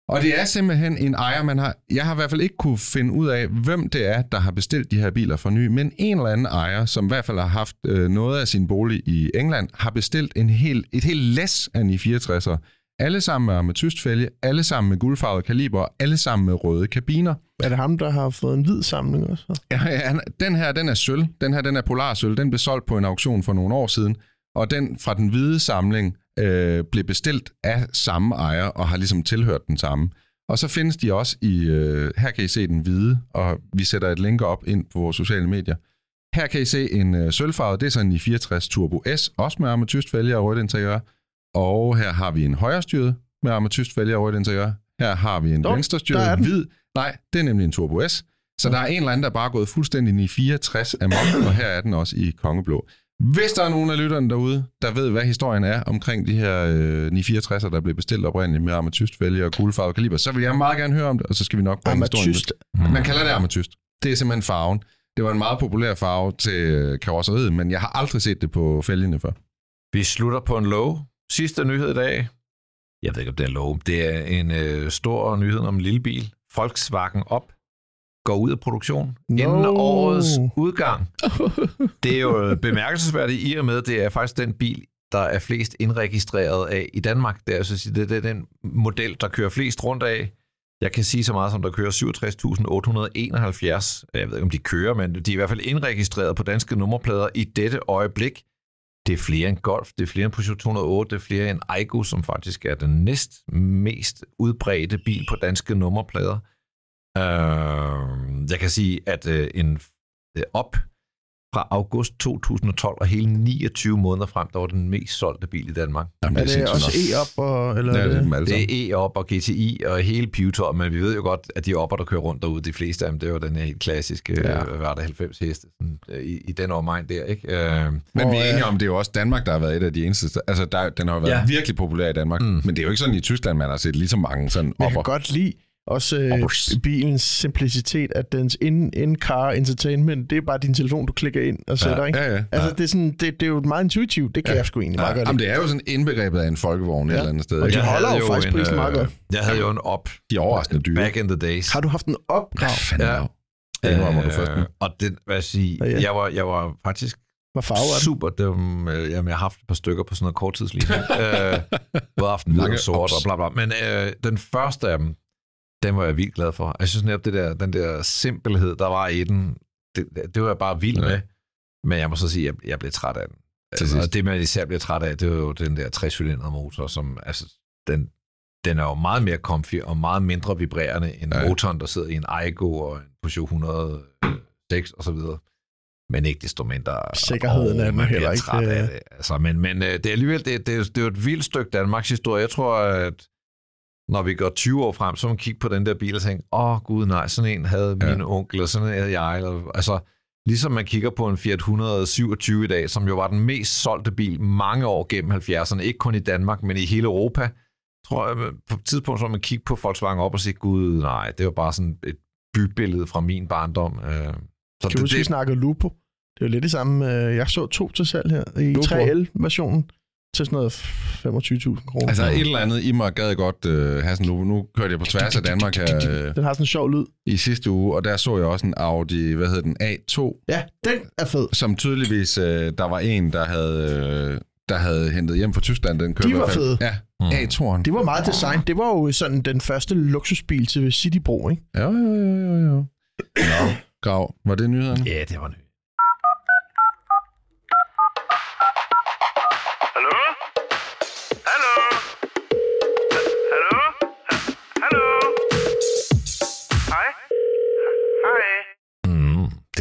Og det er simpelthen en ejer, man har... Jeg har i hvert fald ikke kunne finde ud af, hvem det er, der har bestilt de her biler for ny, men en eller anden ejer, som i hvert fald har haft øh, noget af sin bolig i England, har bestilt en hel, et helt læs af 964'er. Alle sammen med ametystfælge, alle sammen med guldfarvet kaliber, og alle sammen med røde kabiner. Er det ham, der har fået en hvid samling også? Ja, ja, den her, den er sølv. Den her, den er polarsølv. Den blev solgt på en auktion for nogle år siden. Og den fra den hvide samling øh, blev bestilt af samme ejer og har ligesom tilhørt den samme. Og så findes de også i, øh, her kan I se den hvide, og vi sætter et link op ind på vores sociale medier. Her kan I se en øh, sølvfarvet, det er sådan en i 64 Turbo S, også med ametystfælge og rødt interiør. Og her har vi en højrestyret med ametystfælge og rødt interiør. Her har vi en Dog, venstrestyret er hvid. Nej, det er nemlig en Turbo S. Så der er en eller anden, der bare er gået fuldstændig i 64 af og her er den også i kongeblå. Hvis der er nogen af lytterne derude, der ved, hvad historien er omkring de her øh, 964'er, der blev bestilt oprindeligt med ametystfælge og guldfarvet kaliber, så vil jeg meget gerne høre om det, og så skal vi nok bringe historien Ametyst. med. Man kalder det ametyst. Det er simpelthen farven. Det var en meget populær farve til øh, karosseriet, men jeg har aldrig set det på fælgene før. Vi slutter på en low. Sidste nyhed i dag. Jeg ved ikke, om det er low. Det er en øh, stor nyhed om en lille bil. Volkswagen op går ud af produktion No. inden årets udgang. Det er jo bemærkelsesværdigt i og med, at det er faktisk den bil, der er flest indregistreret af i Danmark. Det er, altså, det, det er den model, der kører flest rundt af. Jeg kan sige så meget som, der kører 67.871. Jeg ved ikke, om de kører, men de er i hvert fald indregistreret på danske nummerplader i dette øjeblik. Det er flere end Golf, det er flere end Peugeot 208, det er flere end Aigo, som faktisk er den næst mest udbredte bil på danske nummerplader. Øh, jeg kan sige, at øh, en øh, op fra august 2012 og hele 29 måneder frem, der var den mest solgte bil i Danmark. Jamen, Er det sindssygt også. E-op? Og, eller Ja, er det er det? Det er E-op og GTI og hele Pewter, men vi ved jo godt, at de opper, der kører rundt derude, de fleste af dem, det var den her helt klassiske, Ja. ja. var der 90 heste sådan, øh, i, i den omegn der, ikke? Øh, Men vi er enige øh, om, det er jo også Danmark, der har været et af de eneste. Altså, der, den har jo været Ja. virkelig populær i Danmark. Mm. Men det er jo ikke sådan i Tyskland, man har set lige så mange sådan Jeg opper. kan godt lide også øh, bilens simplicitet, at dens in- in-car entertainment, det er bare din telefon, du klikker ind og sætter, ikke? Ja, ja. Altså, det er, sådan, det, det er jo meget intuitivt. Det kan ja. jeg sgu egentlig meget godt Jamen, det er jo sådan indbegrebet af en folkevogn ja. et eller andet sted. Og de holder jo faktisk prisen meget godt. Jeg havde jo en op De er overraskende dyre. back in the days. Har du haft en? Fanden Ja. ja. Det indrømmer du først nu. og det, hvad jeg sige, Ja, ja. jeg, var, jeg var faktisk Hvad farve er den? super. Det var, øh, jamen, jeg har haft et par stykker på sådan noget korttidslinje. øh, både haft en hvid og sort og ups. bla bla. Men øh, den første af dem, den var jeg vildt glad for. Jeg synes netop, det der, den der simpelhed, der var i den, det, det var jeg bare vild Ja. med. Men jeg må så sige, at jeg, jeg blev træt af den. Altså, og det, man især bliver træt af, det er jo den der 3 motor, som altså, den, den er jo meget mere comfy og meget mindre vibrerende end Ja. motoren, der sidder i en Aigo og en Peugeot 106 og så videre. Men ikke desto mindre. Sikkerheden er den man heller ikke, Træt af øh. det. Altså, men men øh, det er alligevel det, det, er, det er jo et vildt stykke Danmarks historie. Jeg tror, at når vi går 20 år frem, så må man kigge på den der bil og tænke, åh oh, gud nej, sådan en havde Ja. min onkel, og sådan en havde jeg. Eller, altså, ligesom man kigger på en Fiat 127 i dag, som jo var den mest solgte bil mange år gennem 70'erne, ikke kun i Danmark, men i hele Europa. Tror jeg, på et tidspunkt så man kigge på Volkswagen op og sige, gud nej, det var bare sådan et bybillede fra min barndom. Øh, så Kan du det, huske, vi det, snakkede Lupo? Det er jo lidt det samme. øh, Jeg så to til salg her i Lupo? 3L-versionen til sådan noget 25.000 kroner. Altså et eller andet i mig gad godt øh, have sådan nu. Nu kørte jeg på tværs af Danmark her øh, Den har sådan en sjov lyd. i sidste uge, og der så jeg også en Audi, hvad hedder den, A2, Ja, den er fed. som tydeligvis, øh, der var en, der havde, øh, der havde hentet hjem fra Tyskland. Den kørte De var fede. Ja, Mm. A2'eren. Det var meget design. Det var jo sådan den første luksusbil til Citybro, ikke? Jo, jo, jo, jo, jo. Nå, Grav, var det nyhederne? ja, det var nyt.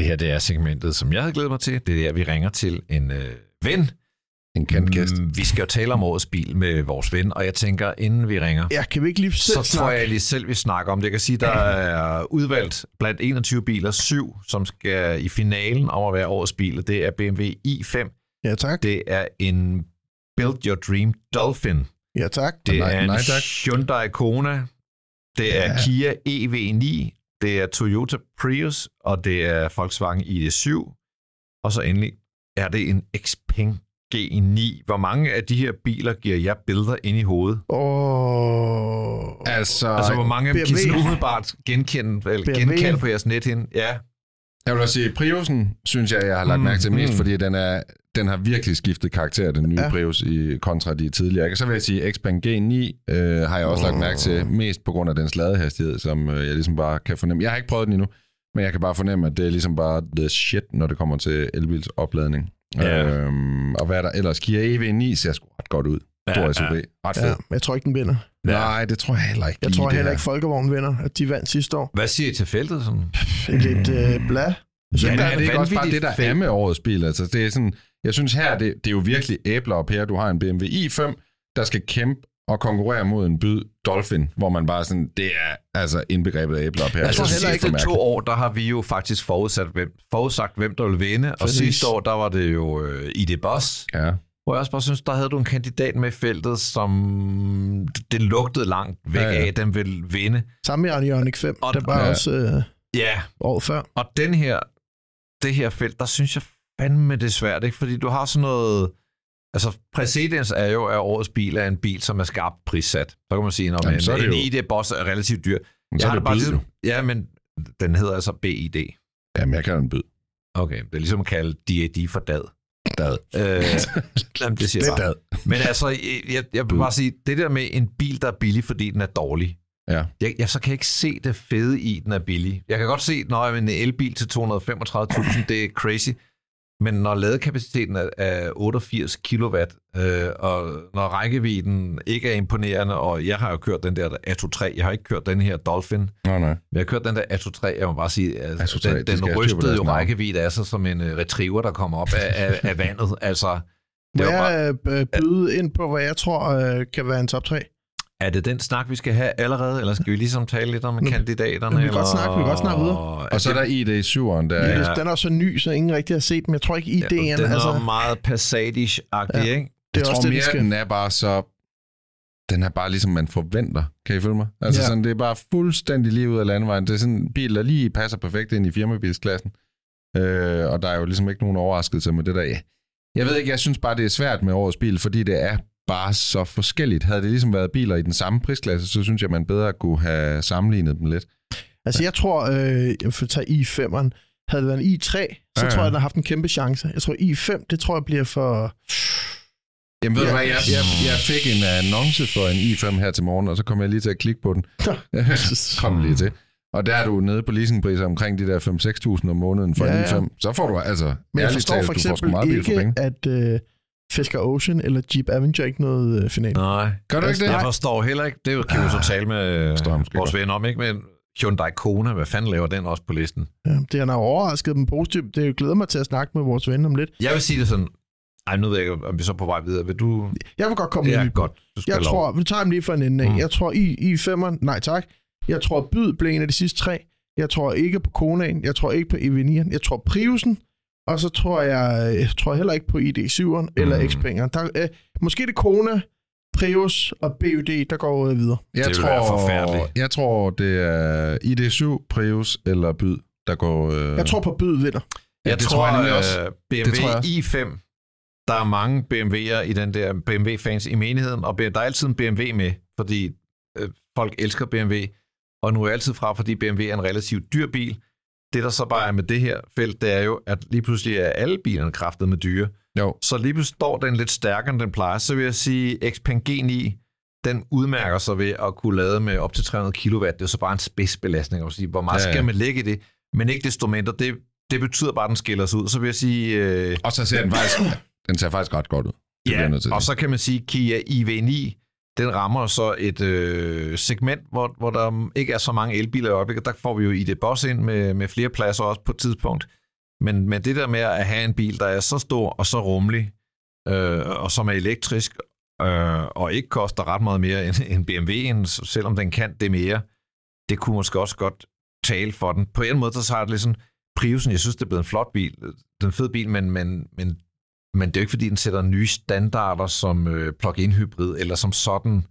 Det her det er segmentet, som jeg havde glædet mig til. Det er der, vi ringer til en øh, ven. En kendt gæst. Mm, Vi skal jo tale om årets bil med vores ven, og jeg tænker, inden vi ringer, Ja, kan vi ikke lige selv så tror snakke? jeg lige selv, vi snakker om det. Jeg kan sige, der er udvalgt blandt 21 biler, syv, som skal i finalen om at være årets bil. Det er BMW i5, Ja, tak. det er en Build Your Dream Dolphin, Ja, tak. det Nej, er en nej, tak. Hyundai Kona, det er Ja. Kia EV9, det er Toyota Prius, og det er Volkswagen ID7, og så endelig er det en Xpeng G9. Hvor mange af de her biler giver jeg billeder ind i hovedet? Åh... Altså, Altså, hvor mange BMW. kan sådan umiddelbart genkende, eller BMW. genkende på jeres nethinde? Ja, jeg vil også sige, Priusen synes jeg, jeg har lagt Mm, mærke til mest, mm. fordi den, er, den har virkelig skiftet karakter, den nye Ja. Prius, i, kontra de tidligere. Så vil jeg sige, Xpeng G9 øh, har jeg også lagt mærke til, mest på grund af dens ladehastighed, som øh, jeg ligesom bare kan fornemme. Jeg har ikke prøvet den endnu, men jeg kan bare fornemme, at det er ligesom bare the shit, når det kommer til elbils opladning. Ja. Øhm, og hvad er der ellers? Kia EV9 ser sgu ret godt ud. Stor Ja, SUV. Ret fed. Ja, men jeg tror ikke, den vinder. Ja. Nej, det tror jeg heller ikke. Jeg tror det heller ikke, Folkevogn vinder, at de vandt sidste år. Hvad siger I til feltet? Sådan? Lidt øh, bla. Ja, men er er det ikke også bare det, der fedt. er med årets bil? Altså, det er sådan, jeg synes her, det, det er jo virkelig æbler og pærer. Du har en BMW i5, der skal kæmpe og konkurrere mod en byd Dolphin, hvor man bare sådan, det er altså indbegrebet af æbler og pærer. Altså, Jeg de synes, det er sidste for to år, der har vi jo faktisk forudsat, hvem, forudsagt, hvem der vil vinde. Og Præcis. sidste år, der var det jo øh, ID Boss, Ja. Hvor jeg også bare synes, der havde du en kandidat med i feltet, som det lugtede langt væk Ja, ja. af, den vil vinde. Samme med Ioniq 5, Og- der var Ja. også øh, Ja, året før. og den her, det her felt, der synes jeg fandme det er svært, ikke? Fordi du har sådan noget... Altså, præcedens er jo, at årets bil er en bil, som er skarpt prissat. Så kan man sige, at en, så er det en jo- ID Boss er relativt dyr. Men så Jeg er det bare byd, ligesom. Ja, men den hedder altså BID. Jamen, jeg kalder den byd. Okay, det er ligesom at kalde DAD for dad. Dad. Øh, jamen, det siger Det jeg bare. Men altså, jeg, jeg, vil bare sige, det der med en bil, der er billig, fordi den er dårlig, Ja. jeg, jeg så kan jeg ikke se det fede i, den er billig. Jeg kan godt se, når en elbil til 235.000, det er crazy. Men når ladekapaciteten er, er 88 kW, øh, og når rækkevidden ikke er imponerende, og jeg har jo kørt den der Atto 3, jeg har ikke kørt den her Dolphin, men Nå, nej. jeg har kørt den der Atto 3, jeg må bare sige, altså, Atto 3, den, de den rystede jo rækkevidde af sig som en uh, retriever, der kommer op af, af, af vandet. Altså, Må det bare, jeg øh, byde ind på, hvad jeg tror øh, kan være en top 3? Er det den snak, vi skal have allerede, eller skal vi ligesom tale lidt om Nå, kandidaterne? vi kan godt eller- snakke- vi kan godt snakke videre. Og så er der ID7'eren, der Ja. Den er også så ny, så ingen rigtig har set den. Jeg tror ikke, idéen... Ja, den er altså, meget Passatish-agtig, Ja. ikke? det Jeg er tror også det, mere, den skal. den er bare så... Den er bare ligesom man forventer. Kan I følge mig? Altså Ja. sådan, det er bare fuldstændig lige ud af landevejen. Det er sådan en bil, der lige passer perfekt ind i firmabilsklassen. Øh, og der er jo ligesom ikke nogen overraskelse med det der. Jeg ved ikke, jeg synes bare, det er svært med årets bil, fordi det er bare så forskelligt. Havde det ligesom været biler i den samme prisklasse, så synes jeg, man bedre kunne have sammenlignet dem lidt. Altså, jeg tror, øh, jeg får tage i5'eren. Havde det været en i3, så Ja, ja. tror jeg, den har haft en kæmpe chance. Jeg tror, i5, det tror jeg bliver for... Jamen ved du Ja. hvad, jeg, jeg, jeg fik en annonce for en i5 her til morgen, og så kom jeg lige til at klikke på den. kom lige til. Og der er du nede på leasingpriser omkring de der 5-6.000 om måneden for Ja, en ja. i5. Så får du altså, Men jeg forstår talt, for du eksempel for ikke, at øh, Fisker Ocean eller Jeep Avenger ikke noget øh, finale. Nej. Gør du ikke det? Jeg forstår heller ikke, det kan vi så tale med jeg måske vores ven om, ikke? Men Hyundai Kona, hvad fanden laver den også på listen? Ja, det har overrasket dem positivt. Det glæder mig til at snakke med vores ven om lidt. Jeg vil sige det sådan, ej, nu ved jeg ikke, om vi så på vej videre. Vil du... Jeg vil godt komme Ja, i godt. Du skal Jeg lov. tror, vi tager dem lige for en ende af. Mm. Jeg tror, I, I femmeren, nej tak. Jeg tror, Byd blev en af de sidste tre. Jeg tror ikke på Konaen. Jeg tror ikke på EV9'eren. Jeg tror Priusen. Og så tror jeg, jeg tror heller ikke på ID7'eren eller Mm. Xpeng'eren. Der, øh, måske det Kona, Prius og BUD, der går øh, videre. Jeg Det tror, være forfærdeligt. Jeg tror, det er ID7, Prius eller Byd, der går... Øh... Jeg tror på Byd vinder. Ja, Jeg det tror, tror jeg også. BMW Det tror jeg også. i5, der er mange BMW'er i den der BMW-fans i menigheden, og der er altid en BMW med, fordi øh, folk elsker BMW, og nu er jeg altid fra, fordi BMW er en relativt dyr bil. Det, der så bare er med det her felt, det er jo, at lige pludselig er alle bilerne kraftet med dyre. Jo. Så lige pludselig står den lidt stærkere, end den plejer. Så vil jeg sige, Xpeng G9, den udmærker sig ved at kunne lade med op til 300 kW. Det er så bare en spidsbelastning. sige, Hvor meget Ja, ja. skal man lægge i det? Men ikke desto mindre, det, det betyder bare, at den skiller sig ud. Så vil jeg sige... Øh, Og så ser den faktisk, den ser faktisk ret godt ud. Det ja, og så kan man sige, Kia IV9, den rammer så et øh, segment, hvor, hvor der ikke er så mange elbiler i øjeblikket. Der får vi jo i det boss ind med, med flere pladser også på et tidspunkt. Men, men det der med at have en bil, der er så stor og så rummelig, øh, og som er elektrisk, øh, og ikke koster ret meget mere end, end BMW'en, selvom den kan det mere, det kunne måske også godt tale for den. På en måde, så har det lidt sådan, Priusen, jeg synes, det er blevet en flot bil, den fede fed bil, men, men, men, men det er jo ikke, fordi den sætter nye standarder som øh, plug-in hybrid, eller som sådan.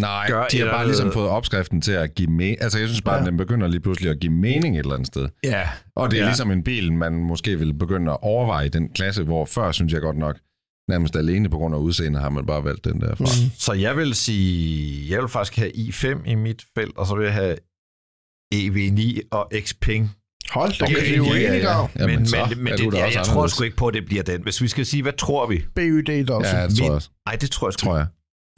Nej, Gør de har bare ligesom fået opskriften til at give mening. Altså, jeg synes bare, Ja. at den begynder lige pludselig at give mening et eller andet sted. Ja, Og det er Ja. ligesom en bil, man måske vil begynde at overveje i den klasse, hvor før, synes jeg godt nok, nærmest alene på grund af udseendet, har man bare valgt den der. Mm. Så jeg vil sige, jeg vil faktisk have i5 i mit felt, og så vil jeg have EV9 og Xpeng. Hold da, Okay, okay, vi er jo ja, ja. Jamen, men så men, men er det, da jeg, tror sgu ikke på, at det bliver den. Hvis vi skal sige, hvad tror vi? BYD Dolphin. Ja, det tror jeg også. Nej, det tror jeg sgu Tror jeg.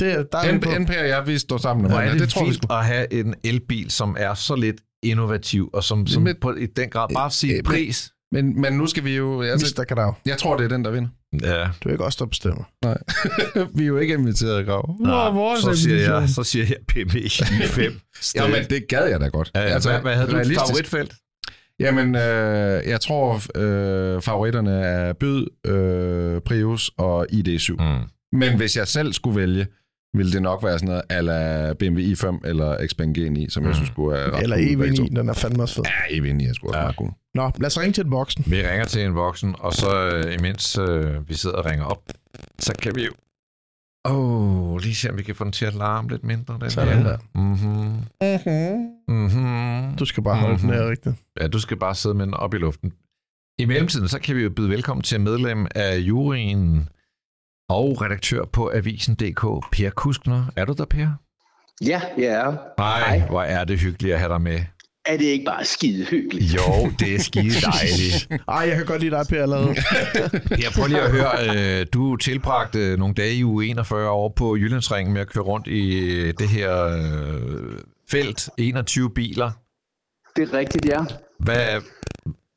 Det, er- der er NP og jeg, vi står sammen. Hvor er den. det, det tror vi at have en elbil, som er så lidt innovativ, og som, som Men- på, i den grad bare sige øh, pris. Men, men nu skal vi jo... Altså, Mr. Grav. jeg tror, det er den, der vinder. Ja, Du er ikke også der bestemmer. vi er jo ikke inviteret, Grav. Nå, så, siger jeg, så siger jeg BMW i5. Ja, men det gad jeg da godt. Ja, ja, altså, hvad, hvad havde du et favoritfelt? Jamen, øh, jeg tror, øh, favoritterne er Byd, øh, Prius og ID7. Mm. Men hvis jeg selv skulle vælge, ville det nok være sådan noget ala BMW i5 eller Xpeng G9, som mm. jeg synes skulle er ret Eller cool, begge to. EV9, den er fandme også fed. Ja, EV9 er sgu også Ja. meget cool. Nå, lad os ringe til den voksen. Vi ringer til en voksen, og så øh, imens øh, vi sidder og ringer op, så kan vi jo Åh, oh, lige se, om vi kan få den til at larme lidt mindre. Den Sådan her. der. Mhm. Mhm. Du skal bare holde den Mhm. her rigtigt. Ja, du skal bare sidde med den op i luften. I mellemtiden, så kan vi jo byde velkommen til medlem af juryen og redaktør på Avisen.dk, Per Kuskner. Er du der, Per? Ja, ja. Nej, hvor er det hyggeligt at have dig med. Er det ikke bare skide hyggeligt? Jo, det er skide dejligt. Ej, jeg kan godt lide dig, Per, allerede. Per, prøv lige at høre. øh, Du tilbragte nogle dage i uge 41 over på Jyllandsringen med at køre rundt i øh, det her øh, felt. 21 biler. Det er rigtigt, ja. Hvad,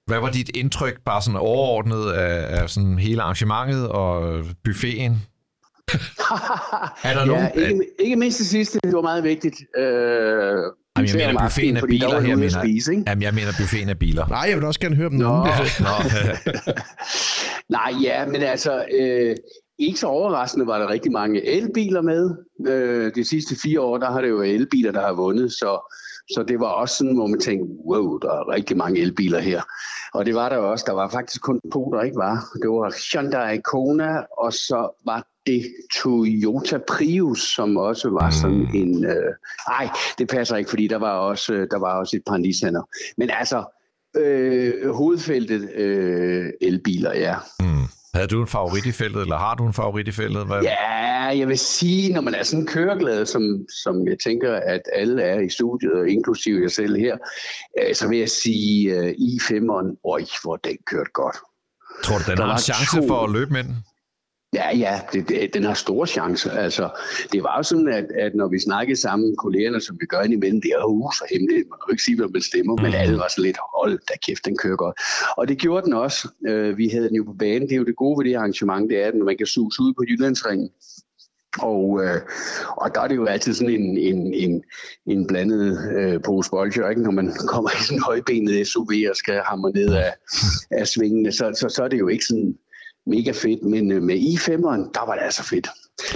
hvad var dit indtryk, bare sådan overordnet af, af sådan hele arrangementet og buffeten? Er der ja, nogen- ikke, ikke mindst det sidste, det var meget vigtigt. Øh, Jamen, jeg mener buffeten af biler her, mener spise, ikke? Jamen, jeg mener buffeten af biler. Nej, jeg vil også gerne høre dem. Nå. Nå. Nej, ja, men altså, øh, ikke så overraskende var der rigtig mange elbiler med. Øh, de sidste fire år, der har det jo elbiler, der har vundet, så, så det var også sådan, hvor man tænkte, wow, der er rigtig mange elbiler her. Og det var der også. Der var faktisk kun to, der ikke var. Det var Hyundai Kona, og så var det Toyota Prius, som også var sådan en... Øh, ej, det passer ikke, fordi der var også, øh, der var også et par Nissaner. Men altså, øh, hovedfeltet øh, elbiler, ja. havde du en favorit i feltet, eller har du en favorit i feltet? Hvad? Ja, jeg vil sige, når man er sådan køreglad, som, som jeg tænker, at alle er i studiet, og inklusive jeg selv her, øh, så vil jeg sige øh, i5'eren, øj, hvor den kørte godt. Tror du, den Der har en chance to- for at løbe med den? Ja, ja, det, det, den har store chancer. Altså, det var jo sådan, at, at når vi snakkede sammen, kollegerne, som vi gør indimellem, det er jo uh, så hemmeligt, man kan jo ikke sige, hvad man stemmer, men alle var sådan lidt, hold da kæft, den kører godt. Og det gjorde den også. Øh, vi havde den jo på banen. Det er jo det gode ved det arrangement, det er, at man kan suge ud på Jyllandsringen. Og, øh, og der er det jo altid sådan en, en, en, en blandet øh, pose bolcher, ikke? når man kommer i sådan en højbenet SUV og skal hamre ned af, af svingene, så, så, så er det jo ikke sådan mega fedt, men øh, med i5'eren, der var det altså fedt.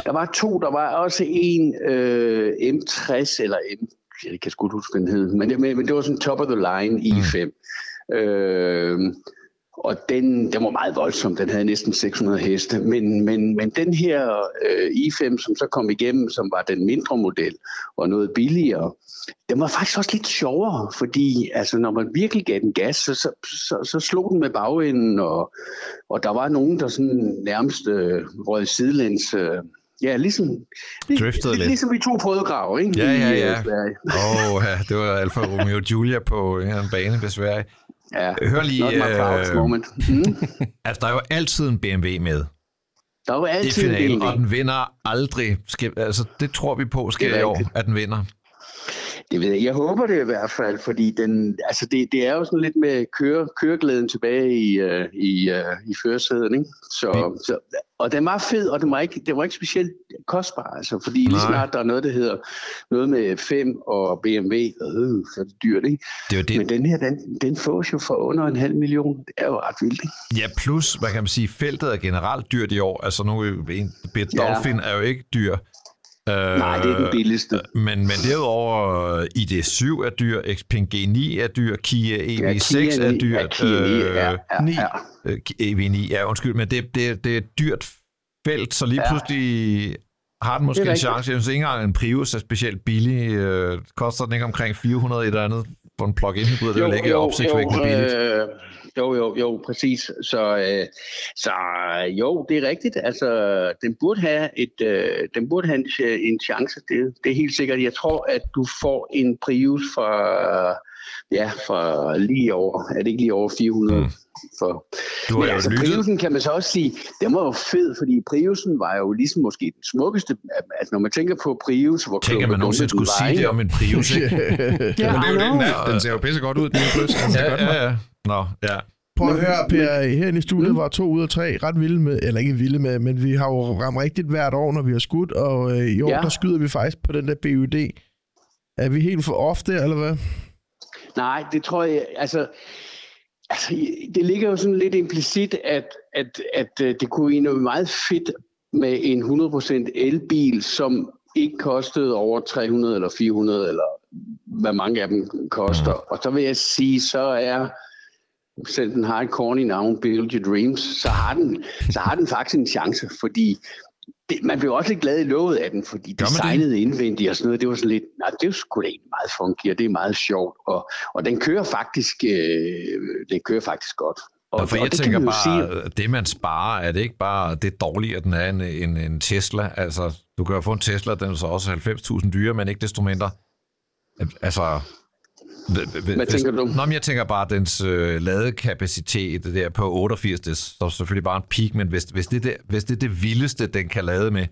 Der var to, der var også en øh, M60, eller M, jeg kan sgu huske, den hed, men, det- men, men det var sådan top of the line i5. Øh, og den, den var meget voldsom, den havde næsten 600 heste, men, men, men den her øh, i5, som så kom igennem, som var den mindre model og noget billigere, den var faktisk også lidt sjovere, fordi altså, når man virkelig gav den gas, så, så, så, så slog den med bagenden, og, og der var nogen, der sådan nærmest øh, rød sidelæns. Øh, ja, ligesom, lig, Driftede lidt. ligesom vi to prøvegrav, ikke? Ja, ja, øh, ja. Åh, oh, ja, det var Alfa Romeo Giulia på en bane ved Sverige. Ja. Hør lige, Not my proudest øh, moment. Mm. Altså, der er jo altid en BMW med Der var i altid en finalen, BMW. og den vinder aldrig. Skal, altså, det tror vi på sker er i år, at den vinder. Det ved jeg. Jeg håber det i hvert fald, fordi den, altså det, det er jo sådan lidt med køre, køreglæden tilbage i, uh, i, uh, i førersæden, ikke? Så, så, og den var fed, og den var ikke, den var ikke specielt kostbar, altså, fordi lige Nej. snart der er noget, der hedder noget med 5 og BMW, øh, så er det dyrt, ikke? Det er jo det. Men den her, den, den fås jo for under en halv million. Det er jo ret vildt, ikke? Ja, plus, hvad kan man sige, feltet er generelt dyrt i år. Altså nu, en Bit Ja. Dolphin er jo ikke dyr. Uh, Nej, det er den billigste. Men, men derudover, øh, ID7 er dyr, Xpeng G9 er dyr, Kia EV6 Kia er ni- dyr. Ja, Kia ni, ja, ja, ni. ja. øh, EV9, ja, undskyld, men det, det, det er et dyrt felt, så lige Ja. pludselig har den måske er en chance. Jeg synes ikke engang, en Prius er specielt billig. Øh, koster den ikke omkring 400 et eller andet for en plug-in hybrid? Det er jo ikke opsigtsvækkende billigt. Øh, jo, jo, jo, præcis. Så, øh, så jo, det er rigtigt. Altså, den burde have, et, øh, den burde have en, en chance. Det, det er helt sikkert. Jeg tror, at du får en Prius fra, ja, fra lige over, er det ikke lige over 400? Mm. For, Du har men jo altså, lyttet. Priusen kan man så også sige, den var jo fed, fordi Priusen var jo ligesom måske den smukkeste. Altså, når man tænker på Prius, hvor Tænker man nogensinde skulle var, sige ikke? det om en Prius, ikke? Men det er jo det, den er. Den ser jo pisse godt ud, den er. Den ser ja, ja, ja. Nå, ja. Prøv at høre, Per, herinde i studiet var to ud af tre ret vilde med, eller ikke vilde med, men vi har jo ramt rigtigt hvert år, når vi har skudt, og øh, i år, Ja. der skyder vi faktisk på den der BUD. Er vi helt for ofte, eller hvad? Nej, det tror jeg, altså, altså det ligger jo sådan lidt implicit, at, at, at øh, det kunne egentlig være meget fedt med en 100% elbil, som ikke kostede over 300 eller 400, eller hvad mange af dem koster. Og så vil jeg sige, så er selv den har et corny navn, Build Your Dreams, så har den, så har den faktisk en chance, fordi det, man blev også lidt glad i låget af den, fordi det? designet indvendigt og sådan noget, det var sådan lidt, nej, det er sgu da egentlig meget funky, og det er meget sjovt, og, og den kører faktisk, øh, den kører faktisk godt. Og, for og jeg det kan tænker bare, sige, det man sparer, er det ikke bare det dårlige, at den er en, en, en Tesla? Altså, du kan jo få en Tesla, den er så også 90.000 dyre, men ikke desto mindre. Altså... Hvad tænker du? Nå, men jeg tænker bare, at dens øh, ladekapacitet det der på 88, det er så selvfølgelig bare en peak, men hvis, hvis, det, er det, hvis det er det vildeste, den kan lade med,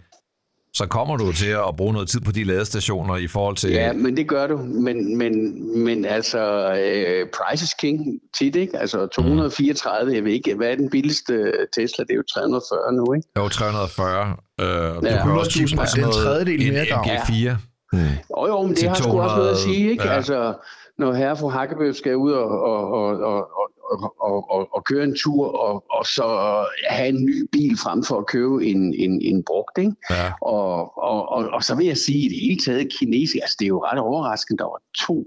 så kommer du til at bruge noget tid på de ladestationer i forhold til... Ja, men det gør du. Men, men, men altså, øh, price is king tit, ikke? Altså 234, jeg ved ikke, hvad er den billigste Tesla? Det er jo 340 nu, ikke? Jo, 340. Øh, ja, du Ja. kan også 100.000, kigge på det er sådan en tredjedel mere, en Grav. MG4. Jo, jo, men det har sgu også noget at sige, ikke? 200, ja. Altså, når herre fru Hakkebøf skal ud og, og, og, og, og, og, og, og køre en tur, og, og så have en ny bil frem for at købe en, en, en brugt, ikke? Ja. Og, og, og, og så vil jeg sige, at i det hele taget kinesisk, altså det er jo ret overraskende, der var to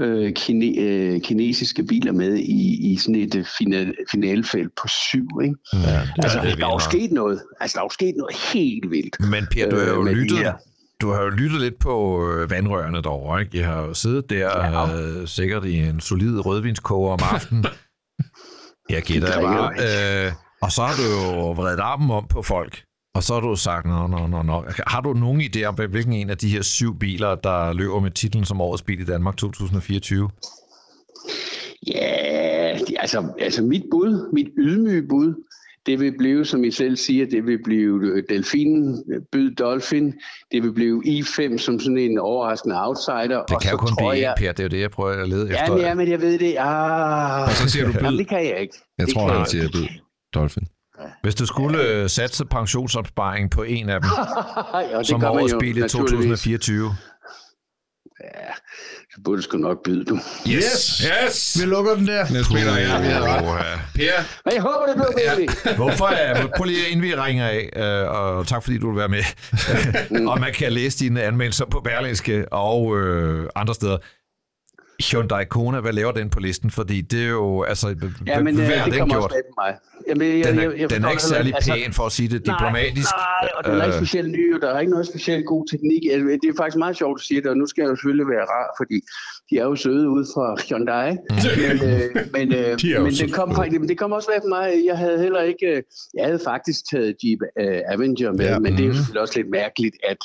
øh, kine, øh, kinesiske biler med i, i sådan et øh, final, finalfelt på syv, ikke? Ja, Altså, det er der er jo sket noget, altså der er jo sket noget helt vildt. Men Per, du har jo Øh, med de lyttet. Du har jo lyttet lidt på øh, vandrørene derovre, ikke? Jeg har jo siddet der Ja. øh, sikkert i en solid rødvinskoger om aftenen. Jeg gætter jeg bare. Øh, og så har du jo vredet armen om på folk. Og så har du sagt, nå, nå, nå, nå. Har du nogen idé om, hvilken en af de her syv biler, der løber med titlen som årets bil i Danmark 2024? Ja, det- altså, altså mit bud, mit ydmyge bud, det vil blive, som I selv siger, det vil blive øh, Delfinen, øh, Byd Dolphin, det vil blive I5 som sådan en overraskende outsider. Det og kan jo kun blive jeg, Per. Det er jo det, jeg prøver at lede Ja, efter. ja, men jeg ved det. Ah, Og så siger du Jamen, byd. det kan jeg ikke. Jeg det tror, han siger byd. Dolphin. Hvis du skulle øh, satse pensionsopsparing på en af dem, ja, det som årets jo, bil i naturligvis. 2024. Så burde du sgu nok byde, du. Yes! Yes! Vi lukker den der. Niels Peter, ja, vi havde ret. Per, Men jeg håber, det bliver bedre. Hvorfor er, prøv lige inden vi ringer af, øh, og tak fordi du vil være med, og man kan læse dine anmeldelser på Berlingske og øh, andre steder. Hyundai Kona, hvad laver den på listen? Fordi det er jo, altså, Ja, men hvad øh, har det den gjort? mig. Jamen, jeg, Den er, jeg, jeg den er ikke særlig Altså, pæn, for at sige det diplomatisk. Nej, nej, og den er ikke Øh, specielt ny, og der er ikke noget specielt god teknik. Altså, Det er faktisk meget sjovt at sige det, og nu skal jeg jo selvfølgelig være rar, fordi de er jo søde ude fra Hyundai. Men, øh, men, øh, De men det, kom, men det kom også bag på mig. Jeg havde heller ikke... øh, Jeg havde faktisk taget Jeep øh, Avenger med, Ja. men det er jo selvfølgelig også lidt mærkeligt, at,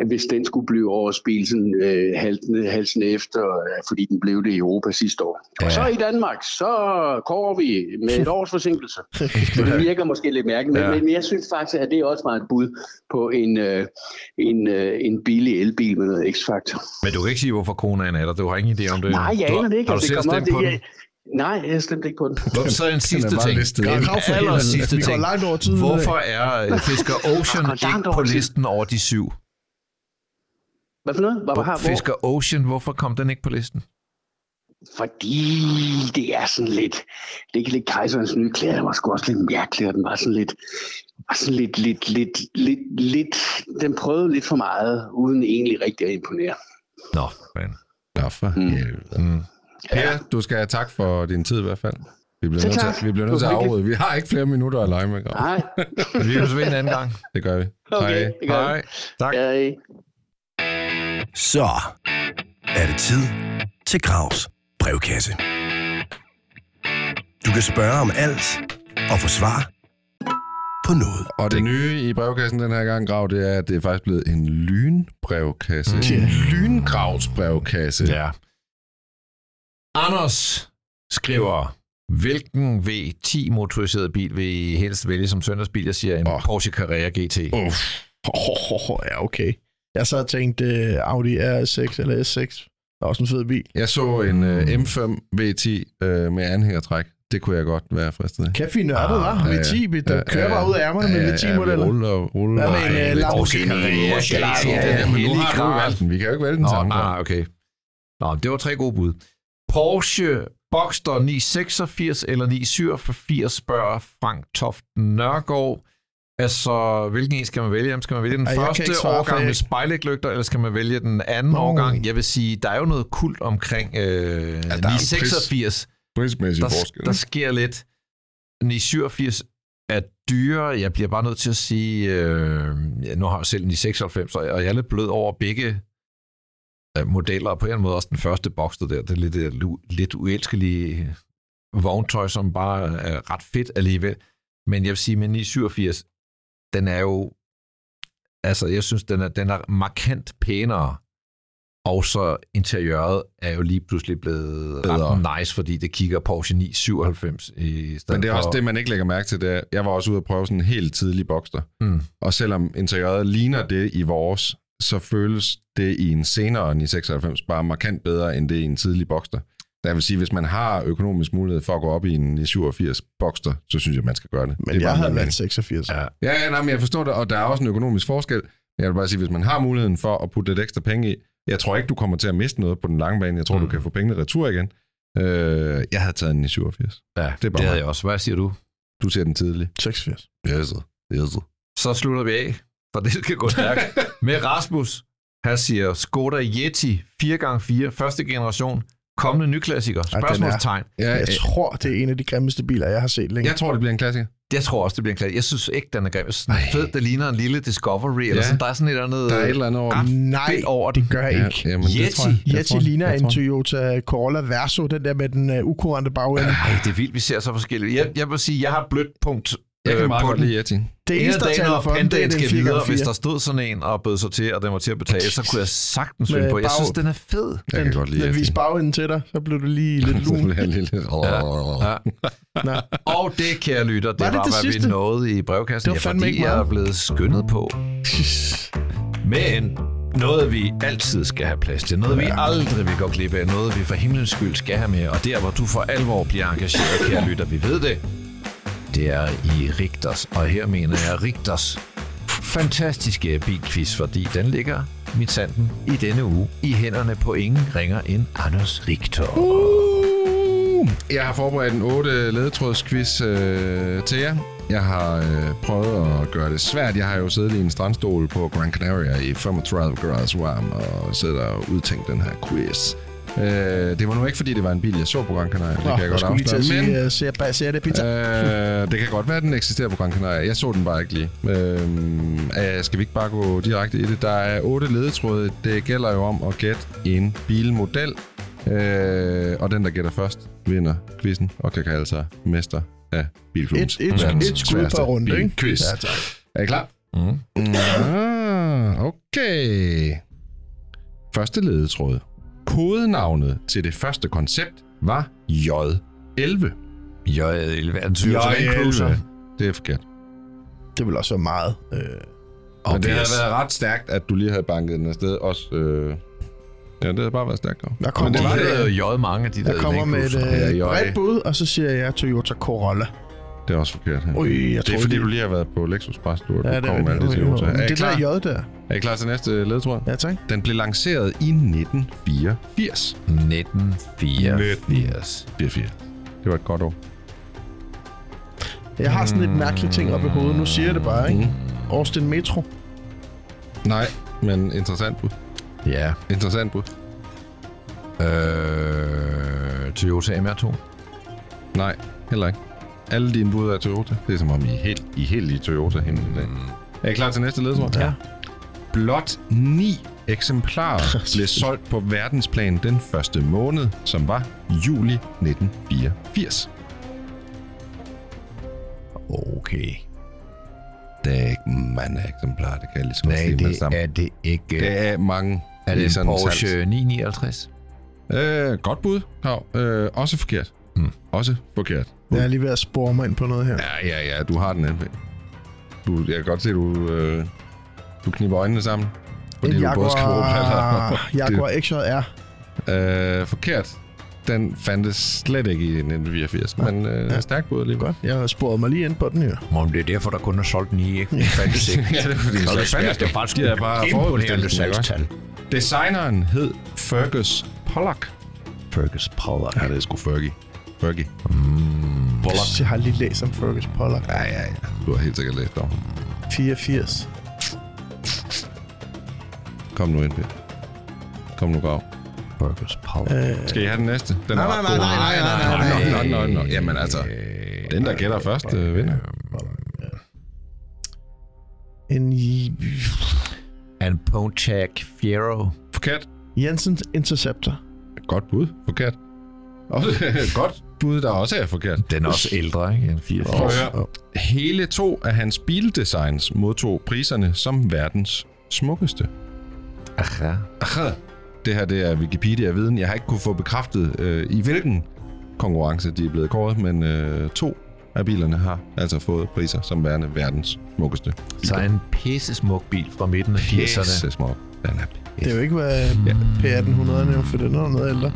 at hvis den skulle blive bil sådan øh, halsen, halsen efter, øh, fordi den blev det i Europa sidste år. Ja. Og så i Danmark, så kommer vi med et års forsinkelse. det virker måske lidt mærkeligt, Ja. men, men jeg synes faktisk, at det også var et bud på en, øh, en, øh, en billig elbil med noget x-faktor. Men du kan ikke sige, hvorfor konaen er der. Du har ingen idé om det. Nej, jeg aner det ikke. Har du det selv kommer stemt på det, den? Nej, jeg stemte ikke på den. Hvor- Så en sidste ting. listet En aller sidste Vi går ting. langt over tiden. Hvorfor er øh, Fisker Ocean ikke på listen over de syv? Hvad for noget? Hvor, hvor, hvor? Fisker Ocean, hvorfor kom den ikke på listen? Fordi det er sådan lidt, det er ikke lidt kejserens nye klæder, var sgu også lidt mærkeligt, og den var sådan lidt, var sådan lidt, lidt, lidt, lidt, lidt, den prøvede lidt for meget, uden egentlig rigtig at imponere. Nå, men. Nå, for Mm. helvede. Mm. Per, du skal have tak for din tid i hvert fald. Vi bliver nødt til, vi bliver nødt til at var afrøde. Vi har ikke flere minutter at lege med. Grav. Nej, vi kan ved en anden gang. Det gør vi. okay, Hej. det gør Hej. Tak. jeg. Så er det tid til Gravs brevkasse. Du kan spørge om alt og få svar på noget. Og det nye i brevkassen den her gang, Grav, det er, at det er faktisk blevet en lynbrevkasse. Mm. En lyngravsbrevkasse. Ja. Anders skriver, hvilken V10 motoriseret bil vil I helst vælge som søndagsbil? Jeg siger en oh. Porsche Carrera GT. Uff. Oh, oh, oh, ja, okay. Jeg så tænkt uh, Audi R6 eller S6. Det er også en fed bil. Jeg så en uh, M5 V10 uh, med anhængertræk. Det kunne jeg godt være fristet af. Kæft, vi nørdet, Ah, var. ja, ja. V10, der Ja, kører ja, bare ud af ærmerne med ja, V10-modeller. Ja, vi ruller, ruller. Hvad med en, Porsche Lamborghini? Carrera Ja, ja, Ja, men nu har du gral. valgt den. Vi kan jo ikke vælge den Nå, samme. nej, okay. Nå, det var tre gode bud. Porsche Boxster 986 eller 987, spørger Frank Toft Nørgaard. Altså, hvilken en skal man vælge? Skal man vælge den Ej, første årgang med spejlæglygter, eller skal man vælge den anden Nå. årgang? Jeg vil sige, der er jo noget kult omkring øh, en 986. Prismæssig Der, forskel. der sker lidt. 987 er dyre. Jeg bliver bare nødt til at sige, øh, nu har jeg selv en 96, og jeg er lidt blød over begge øh, modeller, og på en måde også den første boks der. Det er lidt, øh, lidt uelskelige vogntøj, som bare er ret fedt alligevel. Men jeg vil sige, med 987, den er jo, altså jeg synes, den er, den er markant pænere, og så interiøret er jo lige pludselig blevet Bedre. ret nice, fordi det kigger Porsche 997 i stedet Men det er også for, det, man ikke lægger mærke til. Det er, jeg var også ude at prøve sådan en helt tidlig Boxster. Mm. Og selvom interiøret ligner det i vores, så føles det i en senere 996 bare markant bedre, end det i en tidlig Boxster. Jeg vil sige, hvis man har økonomisk mulighed for at gå op i en 87 Boxster, så synes jeg, man skal gøre det. Men det jeg havde mening. 86. Ja. Ja, ja nej, men jeg forstår det, og der er også en økonomisk forskel. Jeg vil bare sige, hvis man har muligheden for at putte lidt ekstra penge i, jeg tror ikke, du kommer til at miste noget på den lange bane. Jeg tror, mm. du kan få pengene retur igen. Øh, jeg havde taget den i 87. Ja, Det er bare det havde mig. jeg også. Hvad siger du? Du ser den tidlig. 86. Yes, yes. Så slutter vi af, for det skal gå stærkt. Med Rasmus, han siger Skoda Yeti 4x4, første generation, kommende nyklassiker, er- spørgsmålstegn. Ja, Jeg tror, det er en af de grimmeste biler, jeg har set længe. jeg tror, det bliver en klassiker. Jeg tror også, det bliver en klassiker. Jeg synes ikke, den er grim. Jeg synes, den er fed. Det ligner en lille Discovery, eller Ja. sådan. Der er sådan et eller andet... Der er et eller andet over den. Nej, over det gør jeg ikke. jamen, det Yeti. tror jeg. Jeg Yeti tror- ligner en Toyota Corolla Verso, den der med den uh, ukurante bagende. Ej, det er vildt, vi ser så forskelligt. Jeg, jeg vil sige, jeg har blødt punkt Jeg kan øh, meget på godt den. lide Yeti. Det En eneste, der taler når for den, det er den skal videre, hvis 4x4. der stod sådan en og bød sig til, og den var til at betale, så kunne jeg sagtens finde på. Jeg synes, den er fed. Jeg kan godt lide Den Yeti. viste bagenden til dig, så blev du lige lidt lun. jeg lige lidt... Ja. Nå. Og det, kære lytter, det Var det var det hvad vi sidste? nåede i brevkassen. Det var ja, fordi ikke jeg er blevet skyndet på. Men noget, vi altid skal have plads til. Noget, vi aldrig vil gå glip af. Noget, vi for himlens skyld skal have med. Og der, hvor du for alvor bliver engageret, kære lytter, vi ved det. Det er i Rigters. Og her mener jeg Rigters fantastiske bilquiz, fordi den ligger mit sanden i denne uge i hænderne på ingen ringer end Anders Richter. Uh! Jeg har forberedt en 8 ledetrådsquiz øh, til jer. Jeg har øh, prøvet at gøre det svært. Jeg har jo siddet i en strandstol på Gran Canaria i 35 grader varm og sidder og udtænkt den her quiz. Øh, det var nu ikke, fordi det var en bil, jeg så på Gran Canaria. Det Nå, kan jeg godt afsløre. sige, Men uh, ser, ba- ser det pizza? øh, det kan godt være, at den eksisterer på Gran Canaria. Jeg så den bare ikke lige. Øh, øh, skal vi ikke bare gå direkte i det? Der er otte ledetråde. Det gælder jo om at gætte en bilmodel. Øh, og den, der gætter først, vinder quizzen og kan kalde sig mester af bilklubbens Et, et, verdens et skud per runde, ikke? bilquiz. Ja, tak. Er I klar? Mm. Ah, okay. Første ledetråd. Kodenavnet til det første koncept var J11. J11 er en Toyota Land Cruiser. Det er forkert. Det vil også være meget. Øh, Men det havde været ret stærkt, at du lige havde banket den afsted. Også, øh... Ja, det havde bare været stærkt. jeg kommer, Men det var med, det jo J mange af de der jeg kommer med et øh, bredt bud, og så siger jeg Toyota Corolla. Det er også forkert. Ja. Ui, jeg det er fordi, det- du lige har været på Lexus Press. Du, Ja, du det kommer med er de det. Toyota. Er I, Det der klar? J der. er I klar til næste ledtråd? Ja, tak. Den blev lanceret i 1984. 1984. 84. Det var et godt år. Jeg har sådan et mærkeligt ting op i hovedet. Nu siger jeg det bare, ikke? Austin Metro. Nej, men interessant bud. Ja. Interessant bud. Øh, Toyota MR2. Nej, heller ikke. Alle dine bud er Toyota. Det er som om I er helt, I helt i Toyota i dag. Er I klar til næste ledtråd? Ja. Blot ni eksemplarer blev solgt på verdensplan den første måned, som var juli 1984. Okay. Det er ikke mange eksemplarer, det kan jeg ligesom Nej, sige med det sammen. er det ikke. Det er mange. er det i en sådan Porsche salgs. 959? Øh, godt bud. Ja, øh, også forkert. Hmm. Også forkert. Jeg er lige ved at spore mig ind på noget her. Ja, ja, ja, du har den NP. Du, jeg kan godt se, du, øh, du kniber øjnene sammen. Fordi En du både skal råbe Jaguar, Jaguar XJR. Øh, forkert. Den fandtes slet ikke i 1984, men øh, ja. stærkt bud alligevel. Godt, jeg har sporet mig lige ind på den her. Må det er derfor, der kun er solgt 9, ikke? Det fandtes ikke. Ja, det er fordi, Så det fandtes er faktisk de er bare imponerende forudbestemt, ikke også? salgstal. Designeren hed Fergus Pollock. Fergus Pollock. Ja, det er sgu Fergie. Fergie. Jeg har lige læst om Fergus Pollock. Ja, ja, ja. Du har helt sikkert læst om. 84. Kom nu ind, Peter. Kom nu, Grav. Fergus Pollock. Øh, Skal I have den næste? Den Nej, nej, nej, god. nej, nej, nej, nej, Nå, nå, nå, nå. Jamen altså, den der gætter først, øh, vinder. en En Pontiac Fiero. Forkert. Jensen Interceptor. Godt bud. Forkert. Også godt bud, der også er forkert. Den er også ældre, ikke? En 84. Prøv at høre. Hele to af hans bildesigns modtog priserne som verdens smukkeste. Aha. Aha. Det her det er Wikipedia-viden. Jeg har ikke kunne få bekræftet, øh, i hvilken konkurrence de er blevet kåret, men øh, to af bilerne har altså fået priser som værende verdens smukkeste. Så en pisse smuk bil fra midten af 80'erne. Pisse smuk. Den er Det er jo ikke, hvad P1800 er nævnt, for den er noget ældre.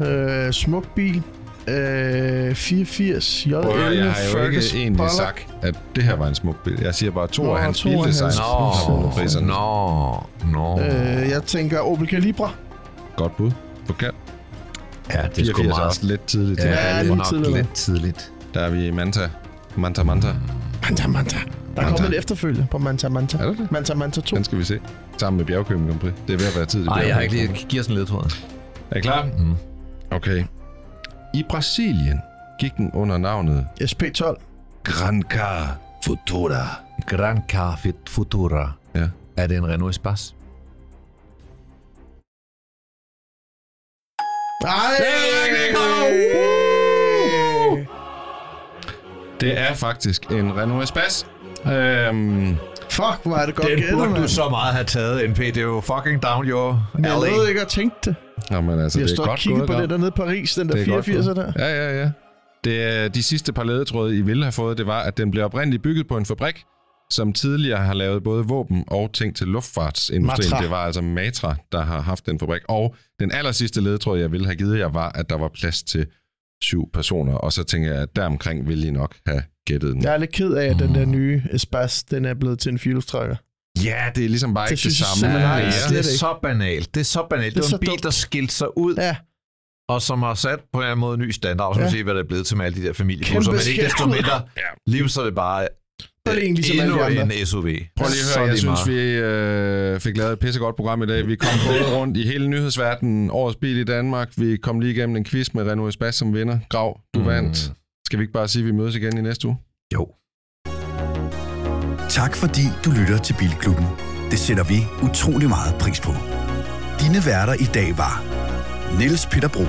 Øh, smuk bil. Øh, 84 J11 Prøv at jeg har jo ikke Fergus egentlig Pollock. sagt, at det her var en smuk bil. Jeg siger bare, to Nå, af hans to af hans- har vundet priserne. Nå, nå. Øh, jeg tænker Opel Calibra. Godt bud. Forkert. Ja, det er sgu 84 er meget. også lidt tidligt. til Ja, at Ja, kalde lidt det. nok tidligere. lidt tidligt. Der er vi i Manta. Manta Manta. Manta Manta. Der Manta. kommer et efterfølge på Manta Manta. Er der det? Manta Manta 2. Den skal vi se. Sammen med Bjergkøben Grand Prix. Det er ved at være tid til Nej, jeg har ikke lige... Giv os en ledtråd. Er I klar? Mm. Okay. I Brasilien gik den under navnet SP12. Gran Car Futura. Gran Car Fit Futura. Ja. Er det en Renault Espace? Nej! Det er faktisk en Renault Espace. Øhm, Fuck, hvor er det godt Den gættet, burde mand. du så meget have taget, NP. Det er jo fucking down your Jeg alley. nåede ikke at tænke det. Jamen, altså, Jeg det er godt kiggede gået, på det dernede i Paris, den der Det er godt 84'er gået. der. Ja, ja, ja. Det, de sidste par ledetråde, I ville have fået, det var, at den blev oprindeligt bygget på en fabrik, som tidligere har lavet både våben og ting til luftfartsindustrien. Matra. Det var altså Matra, der har haft den fabrik. Og den aller sidste ledetråd, jeg ville have givet jer, var, at der var plads til syv personer. Og så tænker jeg, at deromkring ville I nok have gættet den. Jeg er lidt ked af, at den der nye Espace, den er blevet til en fjolstrækker. Ja, det er ligesom bare Det ikke det jeg samme. ja, slet det er så banalt. Det er så banalt. Det, Det er det var en så bil, dumt. der skilte sig ud, Ja, og som har sat på en eller anden måde en ny standard, som Ja. ja. se, hvad der er blevet til med alle de der familiebusser. Men ikke desto mindre, lige så er det bare Så er det egentlig som endnu alle en SUV. Prøv lige Så at høre, jeg det synes, meget. vi øh, fik lavet et pissegodt program i dag. Vi kom både rundt i hele nyhedsverdenen, årets bil i Danmark. Vi kom lige igennem en quiz med Renault Espace som vinder. Grav, du mm. vandt. Skal vi ikke bare sige, at vi mødes igen i næste uge? Jo. Tak fordi du lytter til Bilklubben. Det sætter vi utrolig meget pris på. Dine værter i dag var Niels Peter Bro,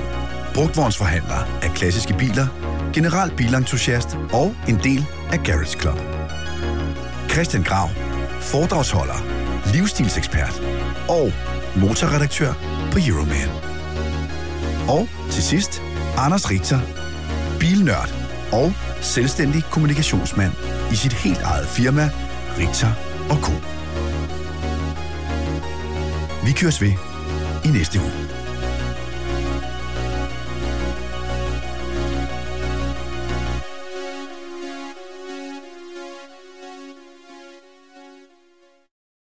brugtvognsforhandler af klassiske biler, general bilentusiast og en del af Garage Club. Christian Grav, foredragsholder, livsstilsekspert og motorredaktør på Euroman. Og til sidst, Anders Richter, bilnørd og selvstændig kommunikationsmand i sit helt eget firma, Richter Co. Vi køres ved i næste uge.